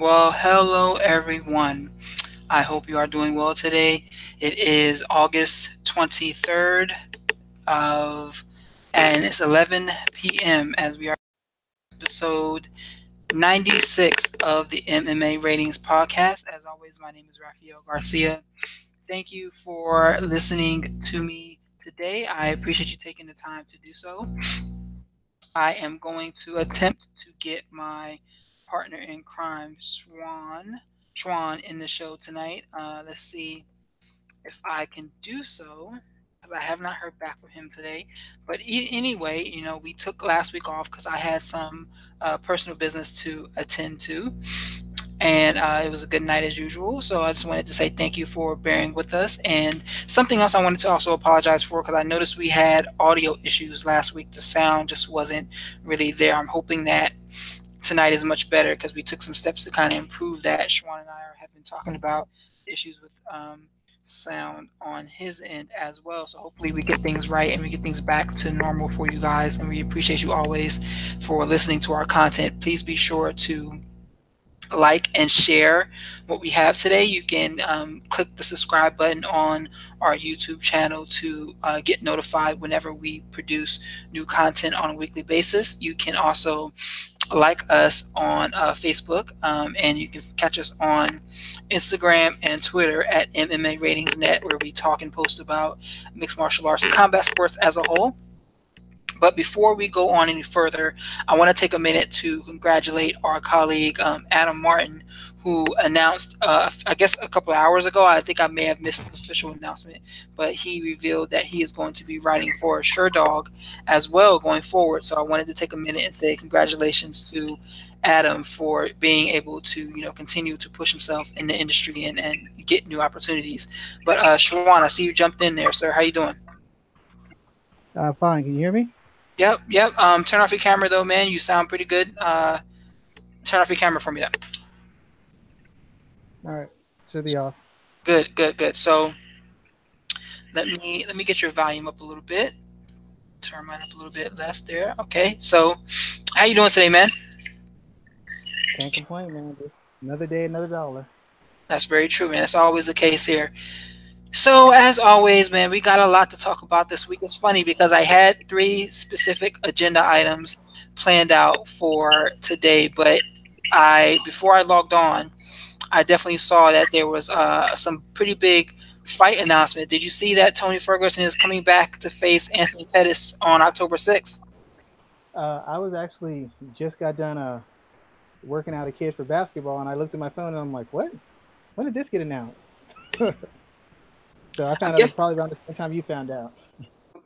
Well, hello everyone. I hope you are doing well today. It is August 23rd of and it's 11 p.m. as we are episode 96 of the MMA Ratings podcast. As always, my name is Rafael Garcia. Thank you for listening to me today. I appreciate you taking the time to do so. I am going to attempt to get my partner in crime, Swan, Swan, in the show tonight. Uh, let's see if I can do so because I have not heard back from him today. But e- anyway, you know, we took last week off because I had some uh, personal business to attend to. And uh, it was a good night as usual. So I just wanted to say thank you for bearing with us. And something else I wanted to also apologize for because I noticed we had audio issues last week. The sound just wasn't really there. I'm hoping that tonight is much better because we took some steps to kind of improve that. Shawan and I have been talking about issues with um, sound on his end as well. So hopefully we get things right and we get things back to normal for you guys. And we appreciate you always for listening to our content. Please be sure to like and share what we have today. You can um, click the subscribe button on our YouTube channel to uh, get notified whenever we produce new content on a weekly basis. You can also like us on uh, Facebook, um, and you can catch us on Instagram and Twitter at MMA Ratings Net, where we talk and post about mixed martial arts and combat sports as a whole. But before we go on any further, I want to take a minute to congratulate our colleague um, Adam Martin, who announced, uh, I guess, a couple of hours ago. I think I may have missed the official announcement, but he revealed that he is going to be writing for Sherdog as well going forward. So I wanted to take a minute and say congratulations to Adam for being able to, you know, continue to push himself in the industry and, and get new opportunities. But uh, Shawan, I see you jumped in there, sir. How you doing? Uh, fine. Can you hear me? Yep, yep. Um, turn off your camera though, man. You sound pretty good. Uh, turn off your camera for me, though. All right, should be off. Good, good, good. So let me let me get your volume up a little bit. Turn mine up a little bit less there. Okay. So how you doing today, man? Can't complain, man. Another day, another dollar. That's very true, man. That's always the case here. So, as always, man, we got a lot to talk about this week. It's funny because I had three specific agenda items planned out for today, but I before I logged on, I definitely saw that there was uh, some pretty big fight announcement. Did you see that Tony Ferguson is coming back to face Anthony Pettis on October 6th? Uh, I was actually just got done uh, working out a kid for basketball, and I looked at my phone and I'm like, what? When did this get announced? So I found I guess, out probably around the same time you found out.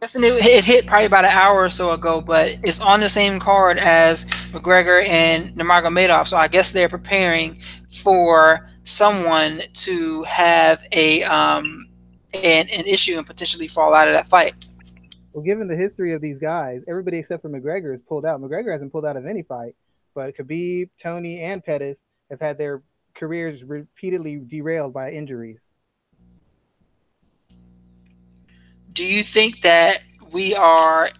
I'm guessing it, it, hit probably about an hour or so ago, but it's on the same card as McGregor and Nurmagomedov. So I guess they're preparing for someone to have a um an, an issue and potentially fall out of that fight. Well, given the history of these guys, everybody except for McGregor is pulled out. McGregor hasn't pulled out of any fight, but Khabib, Tony, and Pettis have had their careers repeatedly derailed by injuries. Do you think that we are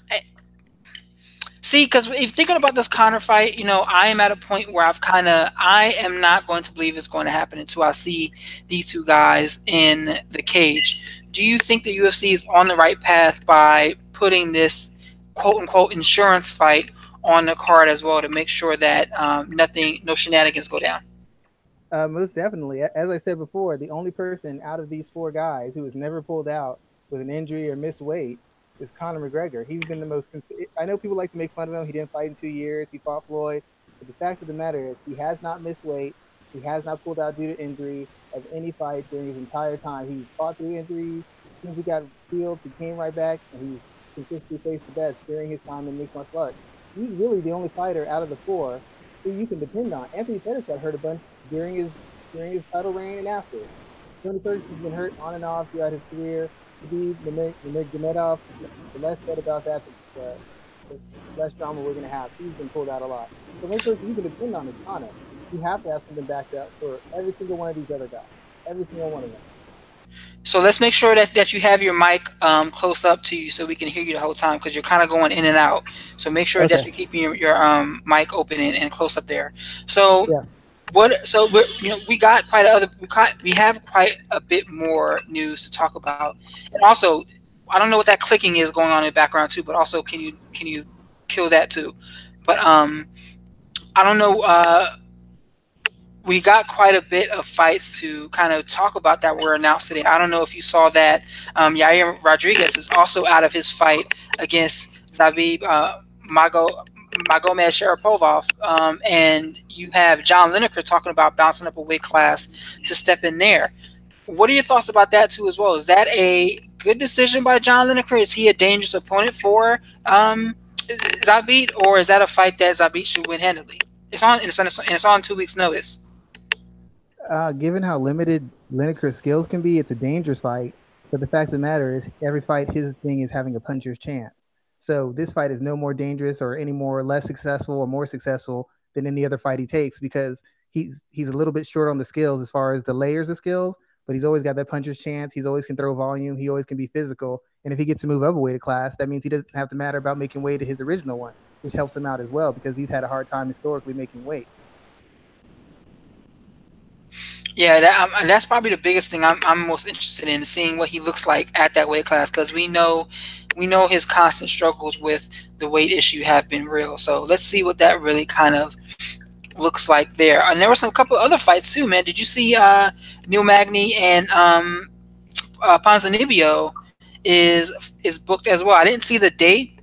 see because if thinking about this Conor fight you know i am at a point where i've kind of i am not going to believe it's going to happen until i see these two guys in the cage. Do you think the ufc is on the right path by putting this quote unquote insurance fight on the card as well to make sure that um, nothing no shenanigans go down? Uh, most definitely. As i said before the only person out of these four guys who has never pulled out with an injury or missed weight is Conor McGregor. He's been the most. I know people like to make fun of him. He didn't fight in two years. He fought Floyd, but the fact of the matter is he has not missed weight. He has not pulled out due to injury of any fight during his entire time. He's fought through injuries. As he got healed, he came right back, and he's consistently faced the best during his time in mixed martial arts. He's really the only fighter out of the four who you can depend on. Anthony Pettis got hurt a bunch during his during his title reign and after. Tony Ferguson has been hurt on and off throughout his career. Khabib, Nurmagomedov, the less said about that, the, the less drama we're going to have. He's been pulled out a lot. So make sure you can depend on Conor. You have to have something backed up for every single one of these other guys. Every single one of them. So let's make sure that, that you have your mic um, close up to you so we can hear you the whole time because you're kind of going in and out. So make sure okay. that you're keeping your, your um, mic open and, and, close up there. So yeah. What? So we you know we got quite a other we got, we have quite a bit more news to talk about, and also I don't know what that clicking is going on in the background too. But also, can you can you kill that too? But um, I don't know. Uh, we got quite a bit of fights to kind of talk about that were announced today. I don't know if you saw that. Um, Yair Rodriguez is also out of his fight against Zabit uh, Mago Magomedsharipov, um, and you have John Lineker talking about bouncing up a weight class to step in there. What are your thoughts about that too, as well? Is that a good decision by John Lineker? Is he a dangerous opponent for um, Zabit, or is that a fight that Zabit should win handily? It's on, it's on, it's on two weeks' notice uh, given how limited Lineker's skills can be, it's a dangerous fight. But the fact of the matter is, every fight, his thing is having a puncher's chance. So this fight is no more dangerous or any more less successful or more successful than any other fight he takes because he's he's a little bit short on the skills as far as the layers of skills, but he's always got that puncher's chance. He's always can throw volume. He always can be physical. And if he gets to move up a weight class, that means he doesn't have to matter about making weight to his original one, which helps him out as well because he's had a hard time historically making weight. Yeah, that, um, that's probably the biggest thing I'm, I'm most interested in seeing what he looks like at that weight class because we know we know his constant struggles with the weight issue have been real. So let's see what that really kind of looks like there. And there were some couple other fights too, man. Did you see uh, Neil Magny and um, uh, Ponzinibbio is is booked as well? I didn't see the date.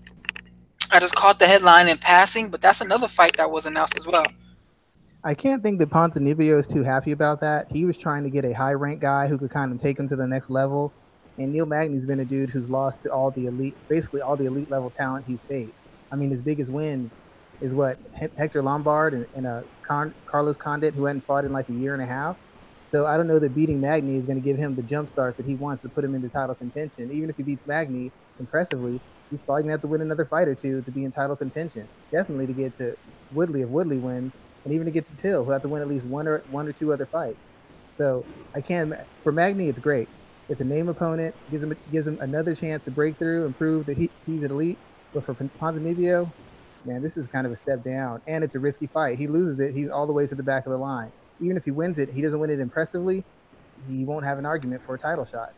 I just caught the headline in passing, but that's another fight that was announced as well. I can't think that Ponzinibbio is too happy about that. He was trying to get a high rank guy who could kind of take him to the next level. And Neil Magny's been a dude who's lost to all the elite, basically all the elite level talent he's faced. I mean, his biggest win is what Hector Lombard and, and Con- Carlos Condit, who hadn't fought in like a year and a half. So I don't know that beating Magny is going to give him the jump start that he wants to put him into title contention. Even if he beats Magny impressively, he's probably going to have to win another fight or two to be in title contention. Definitely to get to Woodley if Woodley wins and even to get to Till, who have to win at least one or one or two other fights. So I can for Magny, it's great. It's a name opponent, gives him gives him another chance to break through and prove that he, he's an elite. But for Ponzinibbio, man, this is kind of a step down, and it's a risky fight. He loses it, he's all the way to the back of the line. Even if he wins it, he doesn't win it impressively. He won't have an argument for a title shot.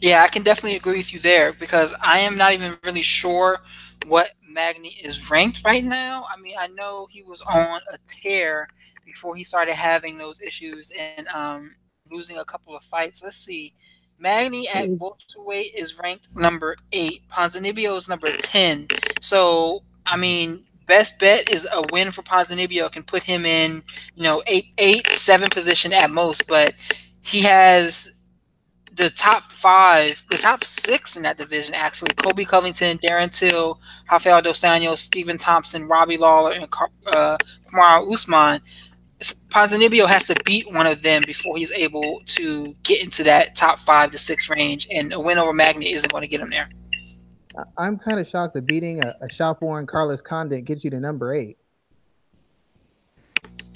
Yeah, I can definitely agree with you there because I am not even really sure what Magny is ranked right now. I mean, I know he was on a tear before he started having those issues and um, losing a couple of fights. Let's see. Magny at welterweight is ranked number eight. Ponzinibbio is number ten. So, I mean, best bet is a win for Ponzinibbio can put him in, you know, eight, eight, seven position at most. But he has the top five, the top six in that division actually: Colby Covington, Darren Till, Rafael dos Anjos, Stephen Thompson, Robbie Lawler, and uh, Kamaru Usman. Ponzinibbio has to beat one of them before he's able to get into that top five to six range, and a win over Magny isn't going to get him there. I'm kind of shocked that beating a, a shop worn Carlos Condit gets you to number eight.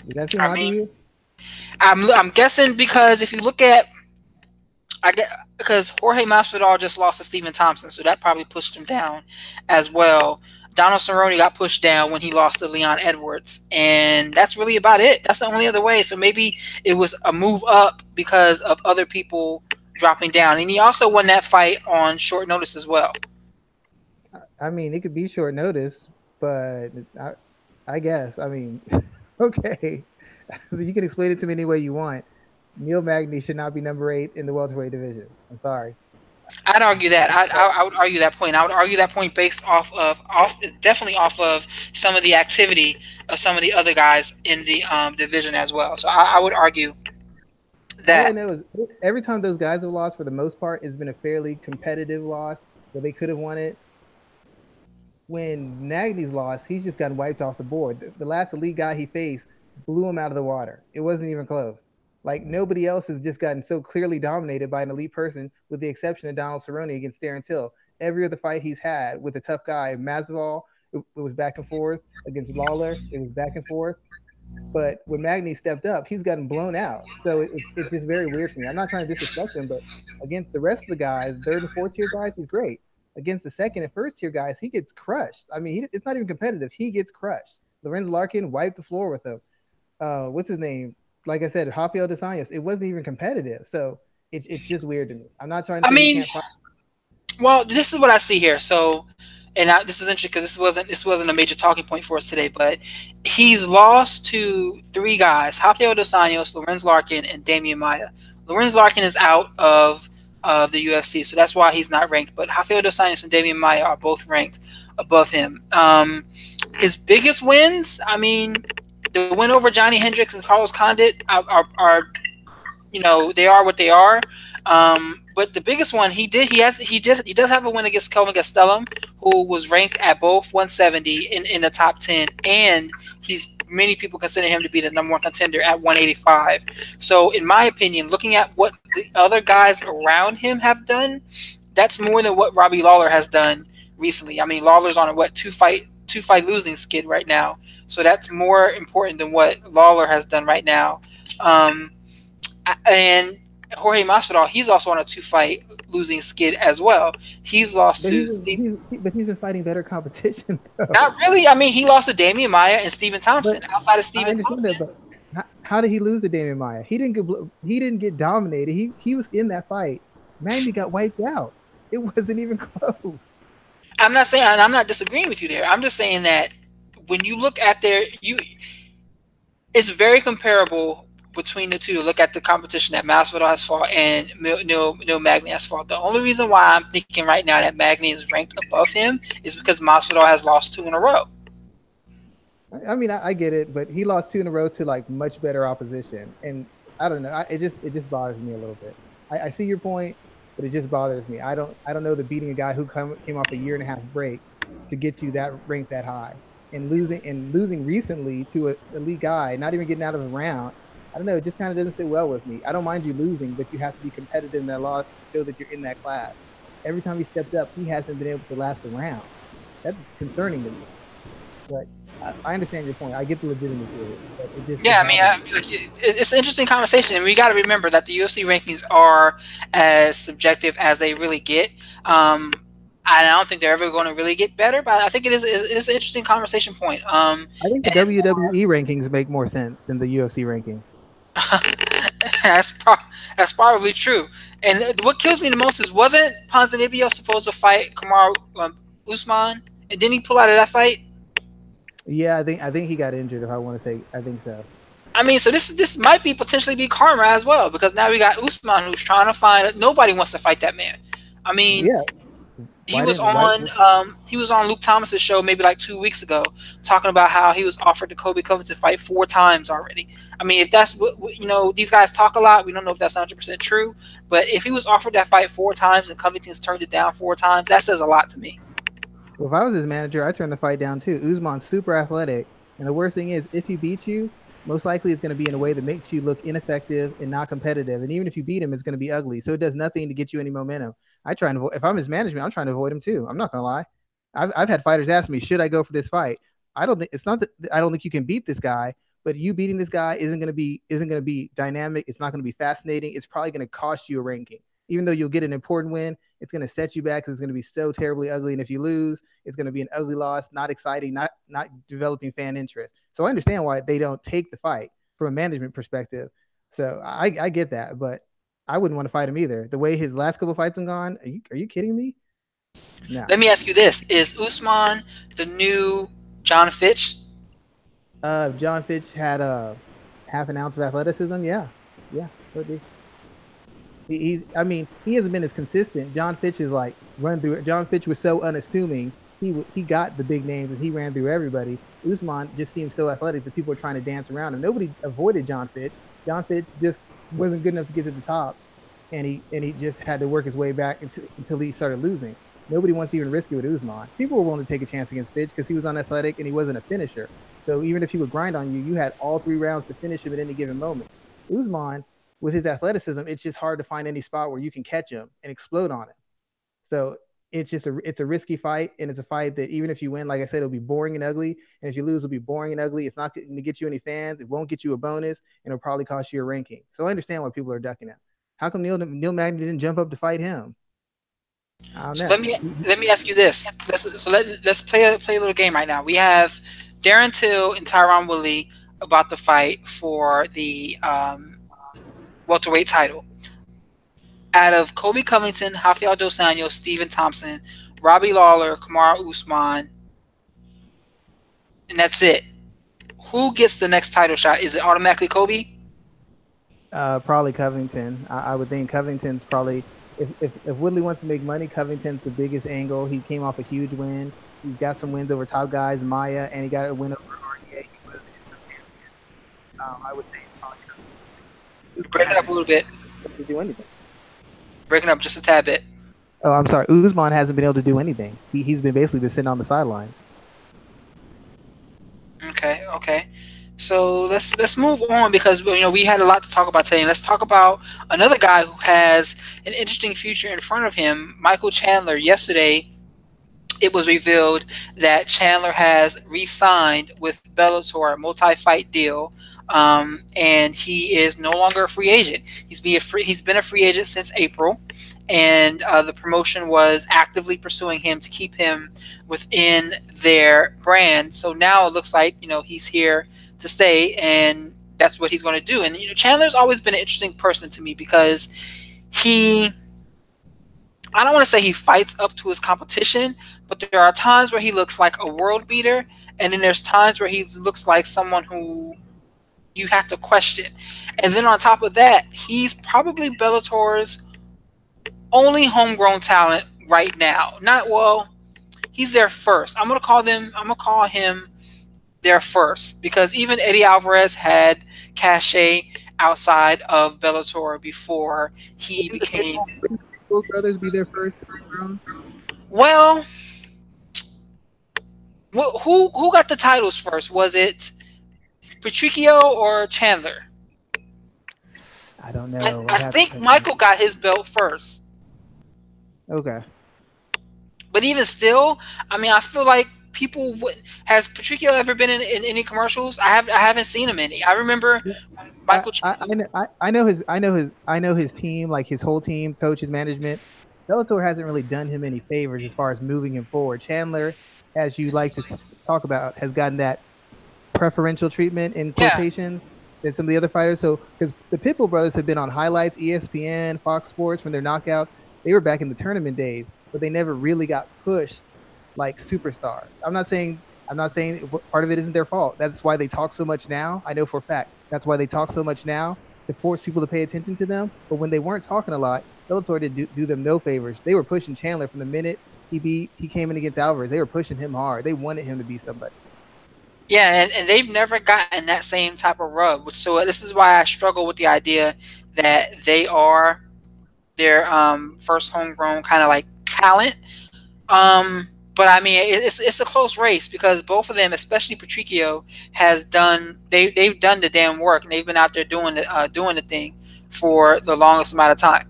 Does that seem I mean, to you? I'm, I'm guessing because if you look at I get because Jorge Masvidal just lost to Stephen Thompson, so that probably pushed him down as well. Donald Cerrone got pushed down when he lost to Leon Edwards, and that's really about it. That's the only other way. So maybe it was a move up because of other people dropping down, and he also won that fight on short notice as well. I mean, it could be short notice, but I, I guess. I mean, okay, you can explain it to me any way you want. Neil Magny should not be number eight in the welterweight division. I'm sorry. I'd argue that. I, I, I, would argue that point. I would argue that point based off of off definitely off of some of the activity of some of the other guys in the um, division as well. So I, I would argue that. Know is every time those guys have lost, for the most part, it's been a fairly competitive loss where they could have won it. When Magny's lost, he's just gotten wiped off the board. The, the last elite guy he faced blew him out of the water. It wasn't even close. Like nobody else has just gotten so clearly dominated by an elite person, with the exception of Donald Cerrone against Darren Till. Every other fight he's had with a tough guy, Masvidal, it, it was back and forth. Against Lawler, it was back and forth. But when Magny stepped up, he's gotten blown out. So it, it's just very weird to me. I'm not trying to disrespect him, but against the rest of the guys, third and fourth tier guys, he's great. Against the second and first tier guys, he gets crushed. I mean, he, it's not even competitive. He gets crushed. Lorenz Larkin wiped the floor with him. uh, what's his name? Like I said, Rafael dos Anjos, it wasn't even competitive. So it, it's just weird to me. I'm not trying to. I mean, well, this is what I see here. So, and I, this is interesting because this wasn't this wasn't a major talking point for us today, but he's lost to three guys: Rafael dos Anjos, Lorenz Larkin, and Demian Maia. Lorenz Larkin is out of of the UFC, so that's why he's not ranked. But Rafael dos Anjos and Demian Maia are both ranked above him. Um, his biggest wins, I mean, the win over Johny Hendricks and Carlos Condit are, are, are you know, they are what they are. Um, but the biggest one he did, he has, he just, he does have a win against Kelvin Gastelum, who was ranked at both 170 in, in the top 10, and he's many people consider him to be the number one contender at 185. So, in my opinion, looking at what the other guys around him have done, that's more than what Robbie Lawler has done recently. I mean, Lawler's on a what two fight two fight losing skid right now, so that's more important than what Lawler has done right now. Um, and Jorge Masvidal, he's also on a two fight losing skid as well. He's lost but to he's, Steve, he's, but he's been fighting better competition. Though. not really. I mean, he lost to Demian Maia and Stephen Thompson. But Outside of Stephen Thompson, that, how, how did he lose to Demian Maia? He didn't get he didn't get dominated. He he was in that fight. Magny got wiped out. It wasn't even close. I'm not saying, I'm not disagreeing with you there. I'm just saying that when you look at their, you, it's very comparable between the two look at the competition that Masvidal has fought and Neil, Neil, Neil Magny has fought. The only reason why I'm thinking right now that Magny is ranked above him is because Masvidal has lost two in a row. I- I mean, I, I get it, but he lost two in a row to like much better opposition, and I don't know. I, it just it just bothers me a little bit. I, I see your point, but it just bothers me. I don't I don't know the beating a guy who come, came off a year and a half break to get you that ranked that high, and losing and losing recently to a elite guy, not even getting out of a round. I don't know. It just kind of doesn't sit well with me. I don't mind you losing, but you have to be competitive in that loss to show that you're in that class. Every time he stepped up, he hasn't been able to last a round. That's concerning to me. But I, understand your point. I get the legitimacy of it. But it Yeah, I mean, I, it's an interesting conversation, and we got to remember that the UFC rankings are as subjective as they really get. Um, and I don't think they're ever going to really get better, but I think it is it is an interesting conversation point. Um, I think the WWE rankings make more sense than the UFC rankings. that's pro- that's probably true. And what kills me the most is wasn't Ponzinibbio supposed to fight Kamaru um, Usman, and didn't he pull out of that fight? Yeah, I think I think he got injured. If I want to say, I think so. I mean, so this this might be potentially be karma as well because now we got Usman who's trying to find. Nobody wants to fight that man. I mean, Yeah, he was on um, he was on Luke Thomas's show maybe like two weeks ago talking about how he was offered to Colby Covington fight four times already. I mean, if that's what what- you know, these guys talk a lot. We don't know if that's 100 percent true, but if he was offered that fight four times and Covington's turned it down four times, that says a lot to me. Well, if I was his manager, I'd turn the fight down too. Usman's super athletic, and the worst thing is, if he beats you, most likely it's going to be in a way that makes you look ineffective and not competitive. And even if you beat him, it's going to be ugly. So it does nothing to get you any momentum. I try and avoid. If I'm his management, I'm trying to avoid him too. I'm not going to lie. I've I've had fighters ask me, should I go for this fight? I don't think it's not that I don't think you can beat this guy, but you beating this guy isn't going to be isn't going to be dynamic. It's not going to be fascinating. It's probably going to cost you a ranking. Even though you'll get an important win, it's going to set you back because it's going to be so terribly ugly. And if you lose, it's going to be an ugly loss, not exciting, not not developing fan interest. So I understand why they don't take the fight from a management perspective. So I, I get that, but I wouldn't want to fight him either. The way his last couple fights have gone, are you are you kidding me? No. Let me ask you this: Is Usman the new John Fitch? Uh, John Fitch had a half an ounce of athleticism, yeah, yeah, would be. He, I mean, he hasn't been as consistent. John Fitch is like run through. John Fitch was so unassuming. He he got the big names and he ran through everybody. Usman just seemed so athletic that people were trying to dance around him. Nobody avoided John Fitch. John Fitch just wasn't good enough to get to the top, and he and he just had to work his way back until, until he started losing. Nobody wants to even risk it with Usman. People were willing to take a chance against Fitch because he was unathletic and he wasn't a finisher. So even if he would grind on you, you had all three rounds to finish him at any given moment. Usman, with his athleticism, it's just hard to find any spot where you can catch him and explode on him. So it's just a it's a risky fight, and it's a fight that even if you win, like I said, it'll be boring and ugly. And if you lose, it'll be boring and ugly. It's not going to get you any fans. It won't get you a bonus, and it'll probably cost you a ranking. So I understand why people are ducking him. How come Neil Neil Magny didn't jump up to fight him? So let me let me ask you this. Let's, so let, let's play a, play a little game right now. We have Darren Till and Tyron Woodley about the fight for the um, welterweight title. Out of Colby Covington, Rafael Dos Anjos, Stephen Thompson, Robbie Lawler, Kamaru Usman, and that's it. Who gets the next title shot? Is it automatically Colby? Uh, probably Covington. I, I, would think Covington's probably. If, if, if Woodley wants to make money, Covington's the biggest angle. He came off a huge win. He's got some wins over top guys, Maia, and he got a win over RDA. Um, I would say probably Covington. Break it up a little bit. To do anything. Breaking up just a tad bit. Oh, I'm sorry. Usman hasn't been able to do anything. He, he's been basically been sitting on the sideline. Okay, okay. So let's let's move on because you know we had a lot to talk about today. Let's talk about another guy who has an interesting future in front of him, Michael Chandler. Yesterday, it was revealed that Chandler has re-signed with Bellator, a multi-fight deal, um, and he is no longer a free agent. He's be a free, he's been a free agent since April, and uh, the promotion was actively pursuing him to keep him within their brand. So now it looks like you know he's here to stay, and that's what he's going to do. And you know, Chandler's always been an interesting person to me because he. I don't want to say he fights up to his competition, but there are times where he looks like a world beater, and then there's times where he looks like someone who you have to question. And then on top of that, he's probably Bellator's only homegrown talent right now. Not well, he's there first. I'm gonna call them. I'm gonna call him there first because even Eddie Alvarez had cachet outside of Bellator before he became. Will brothers be there first? Well, who who got the titles first? Was it Patricio or Chandler? I don't know. I, I think Michael got his belt first. Okay. But even still, I mean, I feel like people would, has Patricio ever been in, in, any commercials? I have I haven't seen him any. I remember Michael. I, I, I, I, know his I know his I know his team like his whole team, coaches, management. Bellator hasn't really done him any favors as far as moving him forward. Chandler, as you like to talk about, has gotten that preferential treatment in quotation yeah. than some of the other fighters. So because the Pitbull brothers have been on highlights, ESPN, Fox Sports from their knockouts they were back in the tournament days, but they never really got pushed like superstars. I'm not saying I'm not saying part of it isn't their fault. That's why they talk so much now. I know for a fact that's why they talk so much now to force people to pay attention to them. But when they weren't talking a lot, Bellator did do, do them no favors. They were pushing Chandler from the minute he beat he came in against Alvarez. They were pushing him hard. They wanted him to be somebody. Yeah, and, and they've never gotten that same type of rub. So this is why I struggle with the idea that they are their um, first homegrown kind of like talent. Um, but I mean, it's it's a close race because both of them, especially Patricio, has done they they've done the damn work and they've been out there doing the uh, doing the thing for the longest amount of time.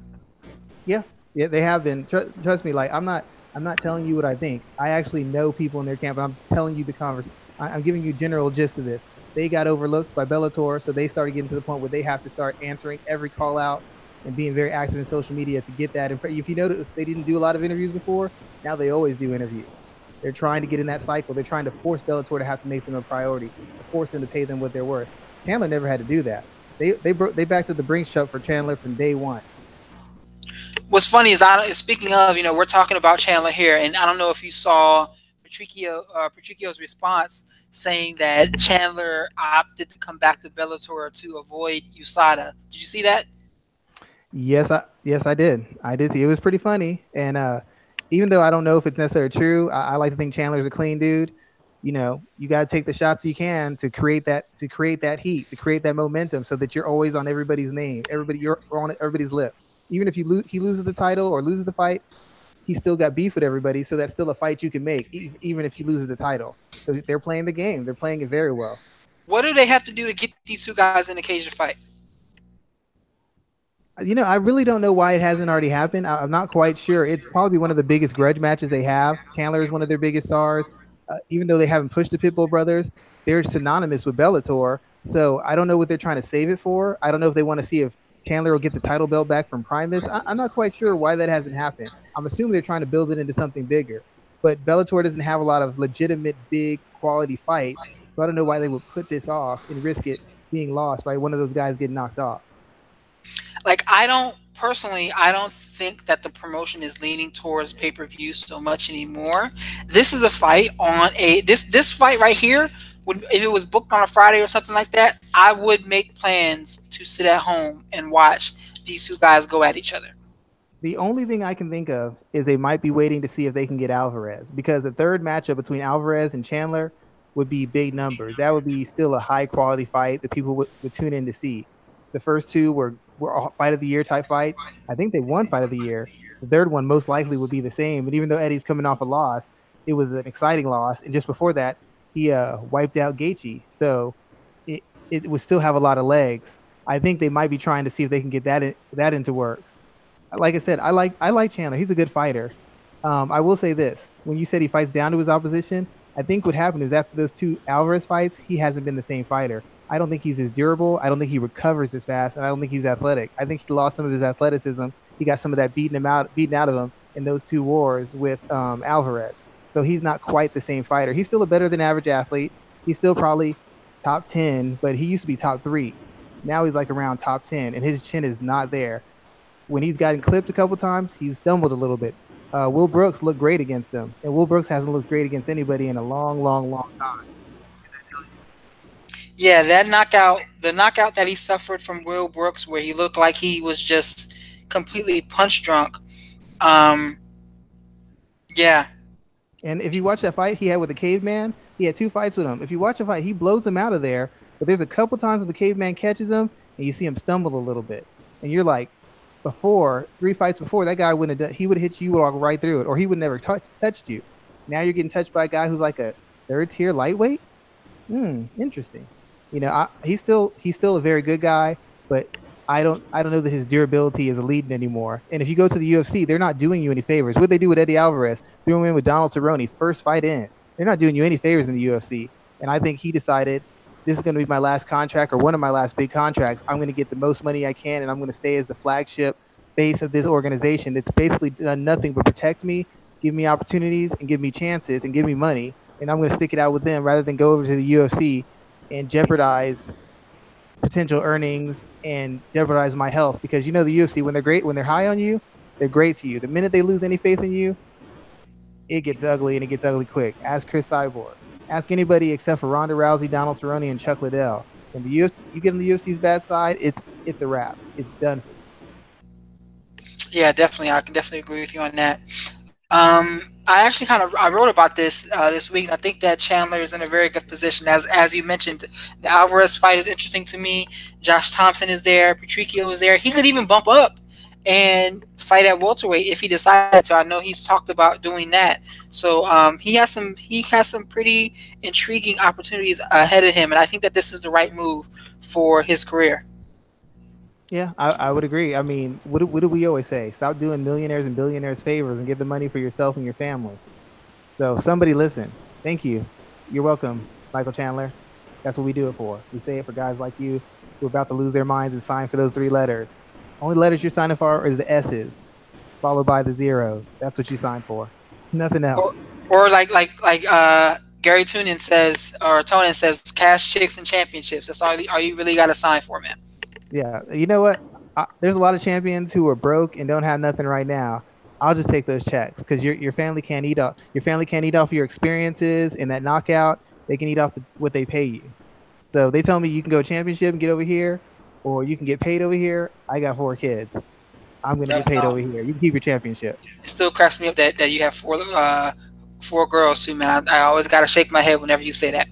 Yeah, yeah, they have been. Trust, trust me, like I'm not I'm not telling you what I think. I actually know people in their camp, but I'm telling you the converse. I'm giving you general gist of this. They got overlooked by Bellator, so they started getting to the point where they have to start answering every call out and being very active in social media to get that. If you notice, they didn't do a lot of interviews before. Now they always do interviews. They're trying to get in that cycle. They're trying to force Bellator to have to make them a priority, force them to pay them what they're worth. Chandler never had to do that. They they broke they backed up the Brinks truck for Chandler from day one. What's funny is I speaking of you know we're talking about Chandler here, and I don't know if you saw Patricio uh, Patricio's response saying that Chandler opted to come back to Bellator to avoid USADA. Did you see that? Yes, I yes I did. I did see. It was pretty funny, and uh, even though I don't know if it's necessarily true, I, I like to think Chandler's a clean dude. You know, you got to take the shots you can to create that to create that heat, to create that momentum, so that you're always on everybody's name, everybody you're on everybody's lips. Even if you lose, he loses the title or loses the fight, he still got beef with everybody, so that's still a fight you can make, even if he loses the title. So they're playing the game. They're playing it very well. What do they have to do to get these two guys in the cage to fight? you know, I really don't know why it hasn't already happened. I, am not quite sure. It's probably one of the biggest grudge matches they have. Chandler is one of their biggest stars. Uh, even though they haven't pushed the Pitbull brothers, they're synonymous with Bellator. So I don't know what they're trying to save it for. I don't know if they want to see if Chandler will get the title belt back from Primus. I, I'm not quite sure why that hasn't happened. I'm assuming they're trying to build it into something bigger. But Bellator doesn't have a lot of legitimate, big, quality fights So I don't know why they would put this off and risk it being lost by one of those guys getting knocked off. Like I don't personally, I don't think that the promotion is leaning towards pay per view so much anymore. This is a fight on a this this fight right here. Would, if it was booked on a Friday or something like that, I would make plans to sit at home and watch these two guys go at each other. The only thing I can think of is they might be waiting to see if they can get Alvarez because the third matchup between Alvarez and Chandler would be big numbers. That would be still a high quality fight that people would, would tune in to see. The first two were were fight of the year type fight. I think they won fight of the year. The third one most likely would be the same. But even though Eddie's coming off a loss, it was an exciting loss. And just before that, he uh, wiped out Gaethje. So it it would still have a lot of legs. I think they might be trying to see if they can get that in, that into works. Like I said, I like I like Chandler. He's a good fighter. Um, I will say this: when you said he fights down to his opposition, I think what happened is after those two Alvarez fights, he hasn't been the same fighter. I don't think he's as durable. I don't think he recovers as fast, and I don't think he's athletic. I think he lost some of his athleticism. He got some of that beating him out, beaten out of him in those two wars with um, Alvarez. So he's not quite the same fighter. He's still a better than average athlete. He's still probably top ten, but he used to be top three. Now he's like around top ten, and his chin is not there. When he's gotten clipped a couple times, he's stumbled a little bit. Uh, Will Brooks looked great against him, and Will Brooks hasn't looked great against anybody in a long, long, long time. Yeah, that knockout, the knockout that he suffered from Will Brooks, where he looked like he was just completely punch drunk. Um, yeah. And if you watch that fight he had with the caveman, he had two fights with him. If you watch the fight, he blows him out of there. But there's a couple times when the caveman catches him and you see him stumble a little bit. And you're like, before, three fights before, that guy wouldn't have he would have hit you walk right through it, or he would never t- touched you. Now you're getting touched by a guy who's like a third tier lightweight. Hmm, interesting. You know, I, he's still he's still a very good guy, but I don't I don't know that his durability is leading anymore. And if you go to the UFC, they're not doing you any favors. What they do with Eddie Alvarez, threw him in with Donald Cerrone, first fight in. They're not doing you any favors in the UFC. And I think he decided this is going to be my last contract or one of my last big contracts. I'm going to get the most money I can, and I'm going to stay as the flagship base of this organization. It's basically done nothing but protect me, give me opportunities, and give me chances, and give me money. And I'm going to stick it out with them rather than go over to the UFC and jeopardize potential earnings and jeopardize my health because you know the UFC when they're great when they're high on you, they're great to you. The minute they lose any faith in you, it gets ugly and it gets ugly quick. Ask Cris Cyborg. Ask anybody except for Ronda Rousey, Donald Cerrone, and Chuck Liddell. When the UFC, you get on the UFC's bad side, it's it's a wrap. It's done. Yeah, definitely. I can definitely agree with you on that. Um, I actually kind of I wrote about this uh, this week. I think that Chandler is in a very good position. As as you mentioned, the Alvarez fight is interesting to me. Josh Thomson is there. Patricio is there. He could even bump up and fight at welterweight if he decided to. I know he's talked about doing that. So um, he has some he has some pretty intriguing opportunities ahead of him, and I think that this is the right move for his career. Yeah, I, I would agree. I mean, what, what do we always say? Stop doing millionaires and billionaires favors and get the money for yourself and your family. So somebody listen. Thank you. You're welcome, Michael Chandler. That's what we do it for. We say it for guys like you who are about to lose their minds and sign for those three letters. Only letters you're signing for is the S's, followed by the zeros. That's what you sign for. Nothing else. Or, or like like like uh, Gary Tunin says, or Tonin says, cash, chicks, and championships. That's all, all you really got to sign for, man. Yeah, you know what? I, there's a lot of champions who are broke and don't have nothing right now. I'll just take those checks because your your family can't eat off your family can't eat off your experiences and that knockout. They can eat off the, what they pay you. So they tell me you can go championship and get over here, or you can get paid over here. I got four kids. I'm gonna get paid over here. You can keep your championship. It still cracks me up that, that you have four uh, four girls too, man. I, I always gotta shake my head whenever you say that.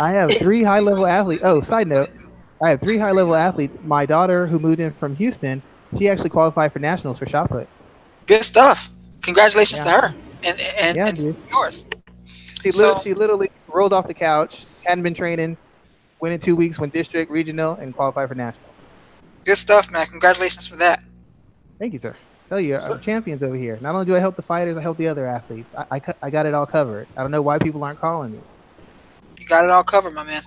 I have three high level athletes. Oh, side note, I have three high level athletes. My daughter, who moved in from Houston, she actually qualified for nationals for shot put. Good stuff. Congratulations yeah. to her and and, yeah, and yours. She so, she literally rolled off the couch, hadn't been training, went in two weeks, went district, regional, and qualified for national. Good stuff, man. Congratulations for that. Thank you, sir. Tell you, I'm champions over here. Not only do I help the fighters, I help the other athletes. I, I, I got it all covered. I don't know why people aren't calling me. You got it all covered, my man.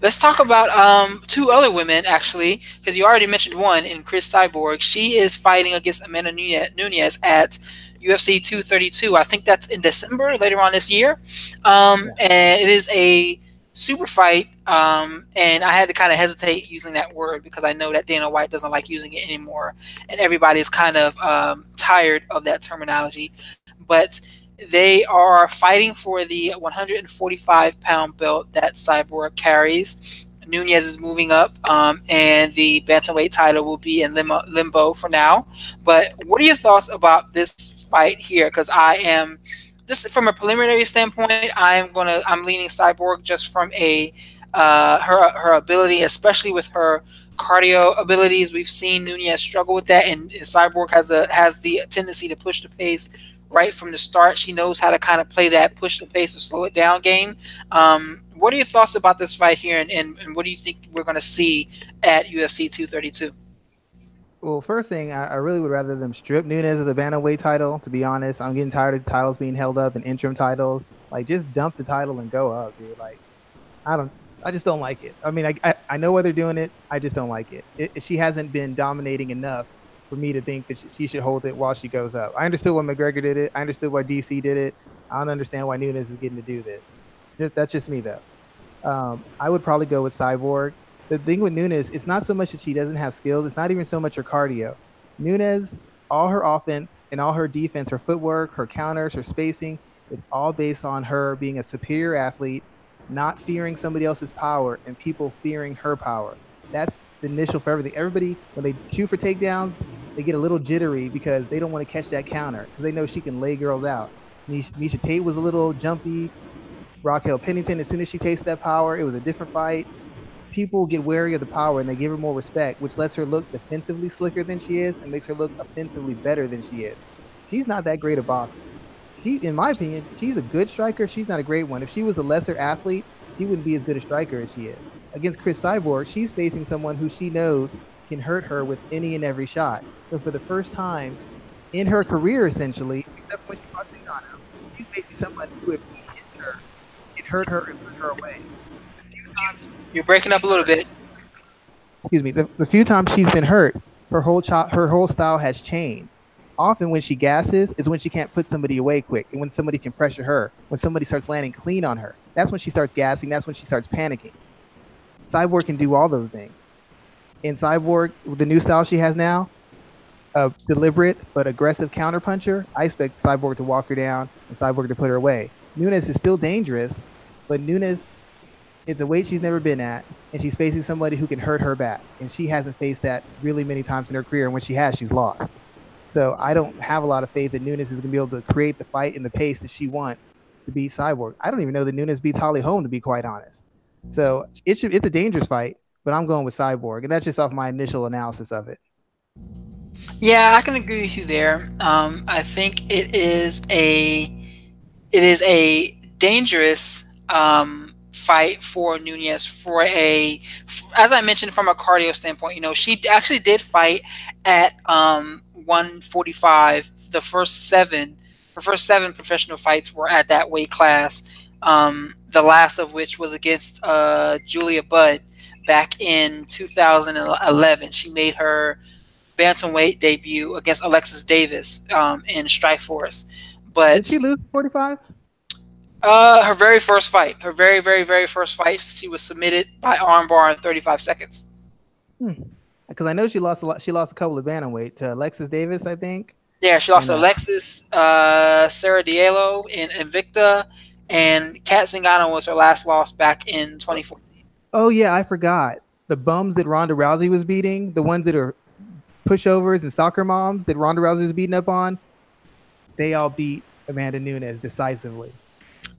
Let's talk about um, two other women, actually, because you already mentioned one in Cris Cyborg. She is fighting against Amanda Nunes at UFC 232. I think that's in December, later on this year. Um, and it is a super fight, um, and I had to kind of hesitate using that word because I know that Dana White doesn't like using it anymore, and everybody's kind of um, tired of that terminology. But they are fighting for the 145 pound belt that Cyborg carries. Nunes is moving up, um, and the bantamweight title will be in limbo, limbo for now. But what are your thoughts about this fight here? Because I am just from a preliminary standpoint, I'm gonna I'm leaning Cyborg just from a uh, her her ability, especially with her cardio abilities. We've seen Nunes struggle with that, and, Cyborg has a has the tendency to push the pace right from the start. She knows how to kind of play that push the pace or slow it down game. Um, what are your thoughts about this fight here, and, and, and what do you think we're going to see at UFC 232? Well, first thing, I, I, really would rather them strip Nunes of the bantamweight title. To be honest, I'm getting tired of titles being held up and interim titles. Like, just dump the title and go up, dude. Like, I don't, I just don't like it. I mean, I, I, I know why they're doing it. I just don't like it. it. She hasn't been dominating enough for me to think that she should hold it while she goes up. I understood why McGregor did it. I understood why DC did it. I don't understand why Nunes is getting to do this. Just, that's just me though. Um, I would probably go with Cyborg. The thing with Nunes, it's not so much that she doesn't have skills. It's not even so much her cardio. Nunes, all her offense and all her defense, her footwork, her counters, her spacing, it's all based on her being a superior athlete, not fearing somebody else's power, and people fearing her power. That's the initial for everything. Everybody, when they shoot for takedowns, they get a little jittery because they don't want to catch that counter because they know she can lay girls out. Miesha Tate was a little jumpy. Raquel Pennington, as soon as she tasted that power, it was a different fight. People get wary of the power and they give her more respect, which lets her look defensively slicker than she is and makes her look offensively better than she is. She's not that great a boxer. She, in my opinion, she's a good striker. She's not a great one. If she was a lesser athlete, she wouldn't be as good a striker as she is. Against Cris Cyborg, she's facing someone who she knows can hurt her with any and every shot. So for the first time in her career, essentially, except when she fought Zingano, she's facing someone who, if he hits her, can hurt her and put her away. You're breaking up a little bit. Excuse me. The, the few times she's been hurt, her whole cho- her whole style has changed. Often when she gasses is when she can't put somebody away quick, and when somebody can pressure her, when somebody starts landing clean on her. That's when she starts gassing. That's when she starts panicking. Cyborg can do all those things. In Cyborg, the new style she has now, a deliberate but aggressive counterpuncher, I expect Cyborg to walk her down and Cyborg to put her away. Nunes is still dangerous, but Nunes is a weight she's never been at, and she's facing somebody who can hurt her back. And she hasn't faced that really many times in her career, and when she has, she's lost. So I don't have a lot of faith that Nunes is going to be able to create the fight and the pace that she wants to beat Cyborg. I don't even know that Nunes beats Holly Holm, to be quite honest. So it should, it's a dangerous fight, but I'm going with Cyborg, and that's just off my initial analysis of it. Yeah, I can agree with you there. Um, I think it is a it is a dangerous um, fight for Nunes for a as I mentioned from a cardio standpoint. You know, she actually did fight at um, 145. The first seven, her first seven professional fights were at that weight class. Um, the last of which was against uh, Julia Budd back in 2011. She made her bantamweight debut against Alexis Davis um, in Strikeforce. But did she lose 45? Uh, her very first fight, her very, very, very first fight, she was submitted by armbar in 35 seconds. Hmm. Because I know she lost a lot. She lost a couple of bantamweight to Alexis Davis, I think. Yeah, she lost and, uh, Alexis, uh, Sarah D'Alelio in Invicta, and Cat Zingano was her last loss back in 2014. Oh yeah, I forgot the bums that Ronda Rousey was beating, the ones that are pushovers and soccer moms that Ronda Rousey was beating up on, they all beat Amanda Nunes decisively.